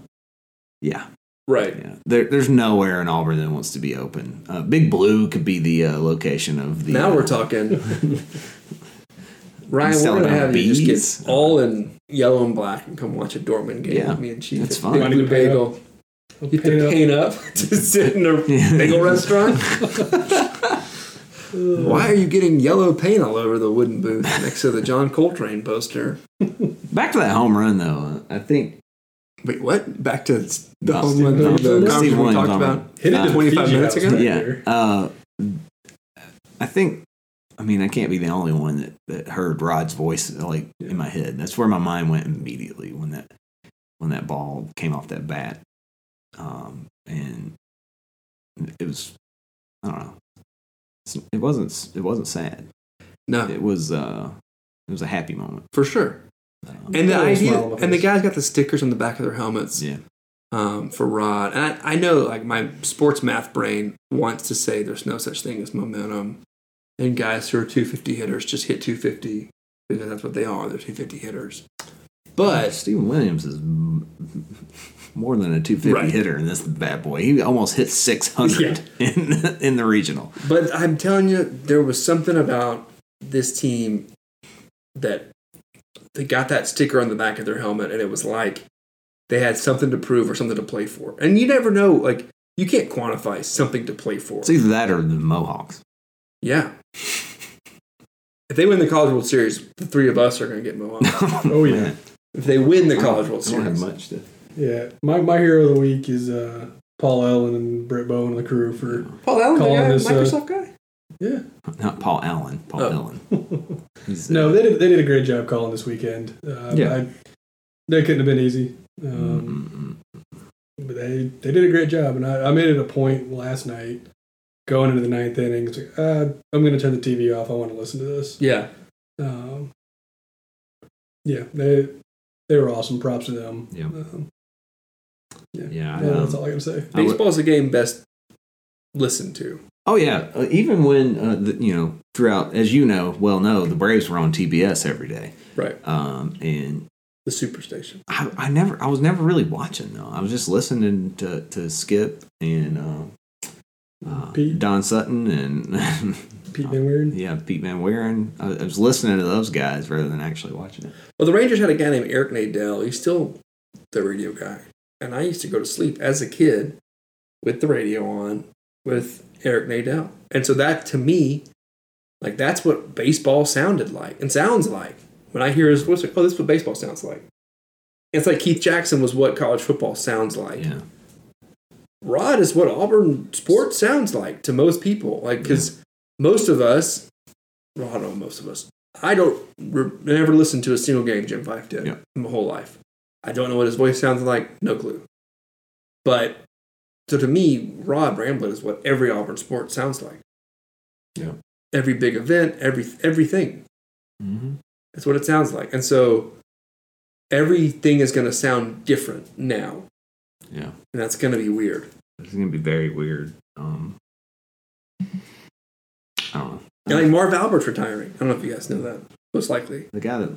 Speaker 3: yeah,
Speaker 1: Right.
Speaker 3: yeah, there, there's nowhere in Auburn that wants to be open. Uh, Big Blue could be the uh, location of the.
Speaker 1: now
Speaker 3: uh,
Speaker 1: we're talking. Ryan, we're gonna
Speaker 3: Alabama
Speaker 1: have you just get all in yellow and black and come watch a Dortmund game
Speaker 3: Yeah,
Speaker 1: with me and Chief.
Speaker 3: that's fine.
Speaker 1: Big Blue
Speaker 2: to paint
Speaker 1: Bagel.
Speaker 2: I'll
Speaker 1: You have
Speaker 2: paint
Speaker 1: to
Speaker 2: up.
Speaker 1: paint up to sit in a bagel restaurant. Why are you getting yellow paint all over the wooden booth next to the John Coltrane poster?
Speaker 3: Back to that home run though. I think
Speaker 1: Wait, what? Back to the
Speaker 3: No,
Speaker 1: home run,
Speaker 3: no,
Speaker 1: the,
Speaker 3: no, Steve
Speaker 1: we
Speaker 3: Williams
Speaker 1: talked about
Speaker 2: Hit it to
Speaker 1: 25 minutes ago.
Speaker 2: right
Speaker 3: yeah. Uh, I think. I mean, I can't be the only one that, that heard Rod's voice like in my head. That's where my mind went immediately when that when that ball came off that bat, um, and it was I don't know. It wasn't it wasn't sad.
Speaker 1: No,
Speaker 3: It was uh, it was a happy moment.
Speaker 1: for sure.
Speaker 3: Um,
Speaker 1: And the idea,
Speaker 2: smile on my
Speaker 1: and the guys got the stickers on the back of their helmets
Speaker 3: yeah,
Speaker 1: um, for Rod. And I, I know, like my sports math brain wants to say there's no such thing as momentum, and guys who are 250 hitters just hit 250 because that's what they are. They're 250 hitters. But
Speaker 3: Steven Williams is m- more than a 250
Speaker 1: Right.
Speaker 3: hitter in this bad boy. He almost hit 600 in in the regional.
Speaker 1: But I'm telling you, there was something about this team that they got that sticker on the back of their helmet, and it was like they had something to prove or something to play for. And you never know, like you can't quantify something to play for.
Speaker 3: It's either that or the Mohawks.
Speaker 1: Yeah. If they win the College World Series, the three of us are going to get Mohawks.
Speaker 2: Oh, oh yeah,
Speaker 1: if they win the College World
Speaker 3: I don't have
Speaker 1: Series,
Speaker 3: much to.
Speaker 2: Yeah. My my hero of the week is uh, Paul Allen and Brett Bowen and the crew for
Speaker 1: Paul Allen, the
Speaker 2: Calling
Speaker 1: guy,
Speaker 2: this, uh,
Speaker 1: Microsoft guy.
Speaker 2: yeah.
Speaker 3: Not Paul Allen, Paul
Speaker 1: Oh.
Speaker 3: Allen. He's, uh,
Speaker 2: No, they did they did a great job calling this weekend. Uh,
Speaker 3: Yeah.
Speaker 2: I, that couldn't have been easy. Um,
Speaker 3: mm,
Speaker 2: but they they did a great job, and I, I made it a point last night going into the ninth inning. It's like, uh, I'm going to turn the TV off. I want to listen to this.
Speaker 1: Yeah.
Speaker 2: Um, yeah, they they were awesome. Props to them.
Speaker 3: Yeah.
Speaker 2: Um,
Speaker 3: yeah,
Speaker 2: yeah,
Speaker 3: I,
Speaker 2: that's
Speaker 3: um,
Speaker 2: all I got to say.
Speaker 3: I would-
Speaker 1: Baseball's a game best listened to.
Speaker 3: Oh yeah, uh, even when uh, the, you know throughout, as you know, well know the Braves were on TBS every day,
Speaker 1: Right.
Speaker 3: um, and
Speaker 1: The Superstation.
Speaker 3: I, I never, I was never really watching though. I was just listening to to Skip and uh, uh,
Speaker 2: Pete.
Speaker 3: Don Sutton and
Speaker 2: Pete Van Weird.
Speaker 3: yeah, Pete Van Wieren. I, I was listening to those guys rather than actually watching it.
Speaker 1: Well, the Rangers had a guy named Eric Nadel. He's still the radio guy. And I used to go to sleep as a kid with the radio on with Eric Nadel. And so that to me, like that's what baseball sounded like and sounds like. When I hear his voice, oh, this is what baseball sounds like. It's like Keith Jackson was what college football sounds like.
Speaker 3: Yeah,
Speaker 1: Rod is what Auburn sports sounds like to most people. Like, because most of us, well, I don't know, most of us, I don't re- never listen to a single game Jim Fyffe did
Speaker 3: Yeah.
Speaker 1: in my whole life. I don't know what his voice sounds like, no clue. But so to me, Rod Bramblett is what every Auburn sport sounds like.
Speaker 3: Yeah.
Speaker 1: Every big event, every everything.
Speaker 3: mm-hmm.
Speaker 1: That's what it sounds like. And so everything is going to sound different now.
Speaker 3: yeah.
Speaker 1: And that's going to be weird.
Speaker 3: It's gonna be very weird. Um, I don't know.
Speaker 1: And like Marv Albert's retiring. I don't know if you guys know that. Most likely.
Speaker 3: The guy that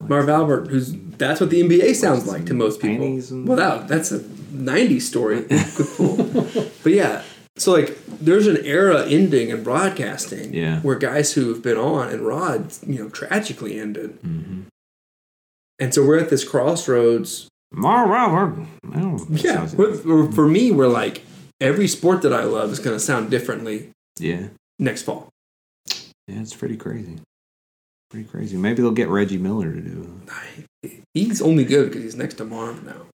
Speaker 1: Marv Albert, who's that's what the NBA sounds like to most people.
Speaker 3: Panties and-
Speaker 1: Well, that, that's a '90s story. but yeah, so like there's an era ending in broadcasting
Speaker 3: Yeah.
Speaker 1: where guys who've been on and Rod, you know, tragically ended.
Speaker 3: mm-hmm.
Speaker 1: And so we're at this crossroads.
Speaker 3: Mar Albert.
Speaker 1: Yeah,
Speaker 3: sounds-
Speaker 1: we're- we're- for me, we're like every sport that I love is going to sound differently
Speaker 3: yeah,
Speaker 1: next fall.
Speaker 3: yeah. It's pretty crazy. Pretty crazy. Maybe they'll get Reggie Miller to do it.
Speaker 1: He's only good because he's next to Marv now.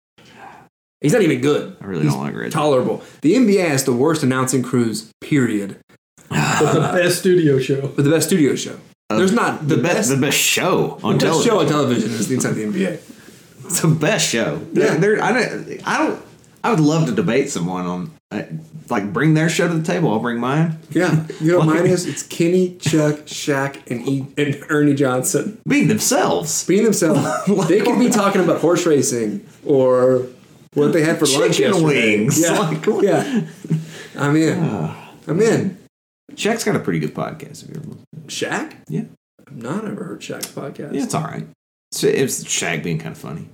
Speaker 1: He's not even good.
Speaker 3: I really
Speaker 1: He's
Speaker 3: don't like Reggie.
Speaker 1: Tolerable. The NBA has the worst announcing crews. Period.
Speaker 2: But the best studio show.
Speaker 1: But the best studio show. Uh, There's not the,
Speaker 3: the best,
Speaker 1: best,
Speaker 3: the best show on television.
Speaker 1: the best
Speaker 3: television.
Speaker 1: show on television is the Inside the NBA.
Speaker 3: It's the best show.
Speaker 1: Yeah.
Speaker 3: There- there- I don't. I don't. I would love to debate someone on, uh, like, bring their show to the table. I'll bring mine.
Speaker 1: Yeah, you know what mine is? It's Kenny, Chuck, Shaq, and, e- and Ernie Johnson
Speaker 3: Being themselves.
Speaker 1: being themselves. they could be talking about horse racing or what they had for lunch
Speaker 3: Chicken
Speaker 1: yesterday.
Speaker 3: wings.
Speaker 1: Yeah,
Speaker 3: Like,
Speaker 1: yeah. I'm in. I'm in.
Speaker 3: Shaq's got a pretty good podcast. If you're ever,
Speaker 1: Shaq?
Speaker 3: yeah,
Speaker 1: I've not ever heard Shaq's podcast.
Speaker 3: yeah, it's all right. It's, it's Shaq being kind of funny.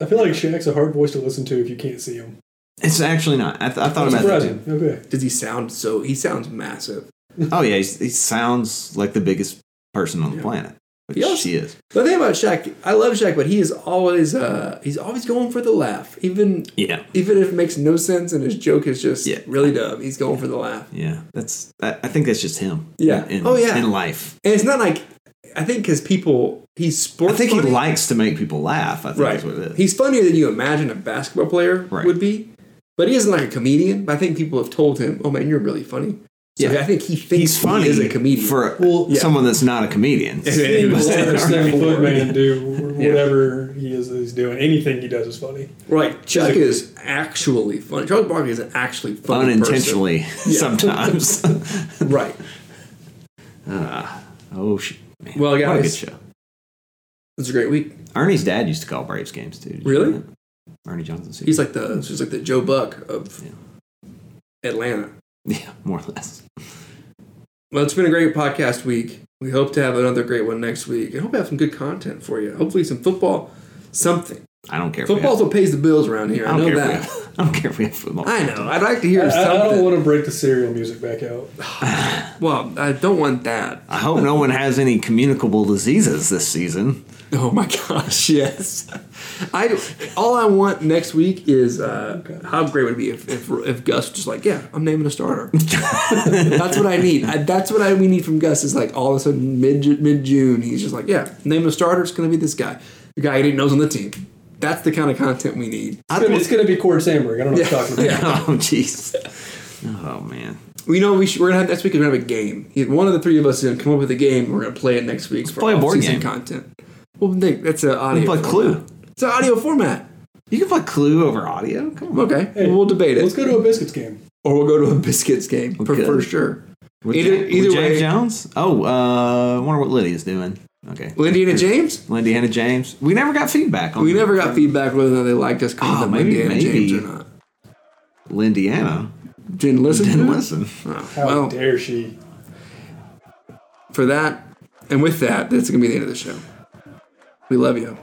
Speaker 2: I feel like Shaq's a hard voice to listen to if you can't see him.
Speaker 3: It's actually not. I, th- I thought about that too.
Speaker 2: Okay.
Speaker 1: Does he sound so? He sounds massive.
Speaker 3: Oh yeah, he's, he sounds like the biggest person on the
Speaker 1: Yeah.
Speaker 3: planet, which
Speaker 1: He also-
Speaker 3: she is.
Speaker 1: The thing about Shaq, I love Shaq, but he is always uh, he's always going for the laugh, even
Speaker 3: Yeah,
Speaker 1: even if it makes no sense and his joke is just
Speaker 3: Yeah.
Speaker 1: really dumb. He's going for the laugh,
Speaker 3: yeah. That's. I, I think that's just him.
Speaker 1: Yeah.
Speaker 3: In,
Speaker 1: Oh, yeah.
Speaker 3: In life.
Speaker 1: and it's not like I think because people he's sports.
Speaker 3: I think
Speaker 1: funny.
Speaker 3: he likes to make people laugh. I think
Speaker 1: right.
Speaker 3: that's what it is.
Speaker 1: He's funnier than you imagine a basketball player
Speaker 3: Right.
Speaker 1: would be, but he isn't like a comedian. But I think people have told him, "Oh man, you're really funny." So
Speaker 3: Yeah.
Speaker 1: I think he thinks
Speaker 3: He's funny
Speaker 1: he is a comedian.
Speaker 3: for
Speaker 2: Well,
Speaker 1: yeah.
Speaker 3: someone that's not a comedian.
Speaker 2: Seven foot man do whatever he is he's doing. Anything he does is funny.
Speaker 1: right. Chuck is actually funny. Charles Barkley is an actually funny
Speaker 3: Unintentionally,
Speaker 1: Yeah.
Speaker 3: sometimes.
Speaker 1: person. Right.
Speaker 3: Ah, oh shit, man!
Speaker 1: Well,
Speaker 3: what a good show.
Speaker 1: It's a great week.
Speaker 3: Ernie's dad used to call Braves games too. Did you
Speaker 1: Really?
Speaker 3: Know? Ernie Johnson. Sr.
Speaker 1: He's like the he's like the Joe Buck of Atlanta.
Speaker 3: yeah, more or less.
Speaker 1: Well, it's been a great podcast week. We hope to have another great one next week. I hope we have some good content for you. Hopefully, some football, something.
Speaker 3: I don't care.
Speaker 1: Football's
Speaker 3: have-
Speaker 1: what pays the bills around here.
Speaker 3: I
Speaker 1: I,
Speaker 3: don't
Speaker 1: know
Speaker 3: care. If we
Speaker 1: that.
Speaker 3: have, I don't care if we have football.
Speaker 1: I know. I'd like to hear
Speaker 2: I, I don't want to break the serial music back out.
Speaker 1: well, I don't want that.
Speaker 3: I hope no one has any communicable diseases this season.
Speaker 1: Oh my gosh, yes. I all I want next week is uh, how great would it be if, if if Gus was just like, yeah, I'm naming a starter. that's what I need. I, that's what I we need from Gus is like all of a sudden mid mid June he's just like, yeah, name a starter. It's gonna be this guy, the guy he didn't know's on the team. That's the kind of content we need.
Speaker 2: It's gonna, it's gonna be Cord Sandberg. I don't know what you're talking about.
Speaker 1: Yeah.
Speaker 3: Oh jeez. Oh man.
Speaker 1: We know we should, we're gonna have next week. We're gonna have a game. One of the three of us is gonna come up with a game. We're gonna play it next week for
Speaker 3: play a board
Speaker 1: off-season
Speaker 3: game.
Speaker 1: content. Well, Nick, that's an audio.
Speaker 3: play
Speaker 1: format.
Speaker 3: Clue.
Speaker 1: It's an audio format.
Speaker 3: You can play Clue over audio. Come on.
Speaker 1: Okay,
Speaker 2: Hey,
Speaker 1: we'll debate it.
Speaker 2: Let's go to a biscuits game.
Speaker 1: or we'll go to a biscuits game for,
Speaker 3: Okay.
Speaker 1: for sure.
Speaker 3: With
Speaker 1: Either-
Speaker 3: Ja- with
Speaker 1: either
Speaker 3: James
Speaker 1: way-
Speaker 3: Jones. Oh, uh, I wonder what Lydia's doing. Okay.
Speaker 1: Lindy and James.
Speaker 3: Lindy Hannah James. We never got feedback on.
Speaker 1: We never got feedback whether or not they liked us calling
Speaker 3: Oh,
Speaker 1: them
Speaker 3: maybe-
Speaker 1: Lindy and
Speaker 3: maybe.
Speaker 1: James or not.
Speaker 3: Lindiana.
Speaker 1: Didn't listen.
Speaker 3: Didn't
Speaker 1: to it?
Speaker 3: listen.
Speaker 1: Oh,
Speaker 2: How
Speaker 1: well,
Speaker 2: dare she?
Speaker 1: for that and with that, that's gonna be the end of the show. We love you.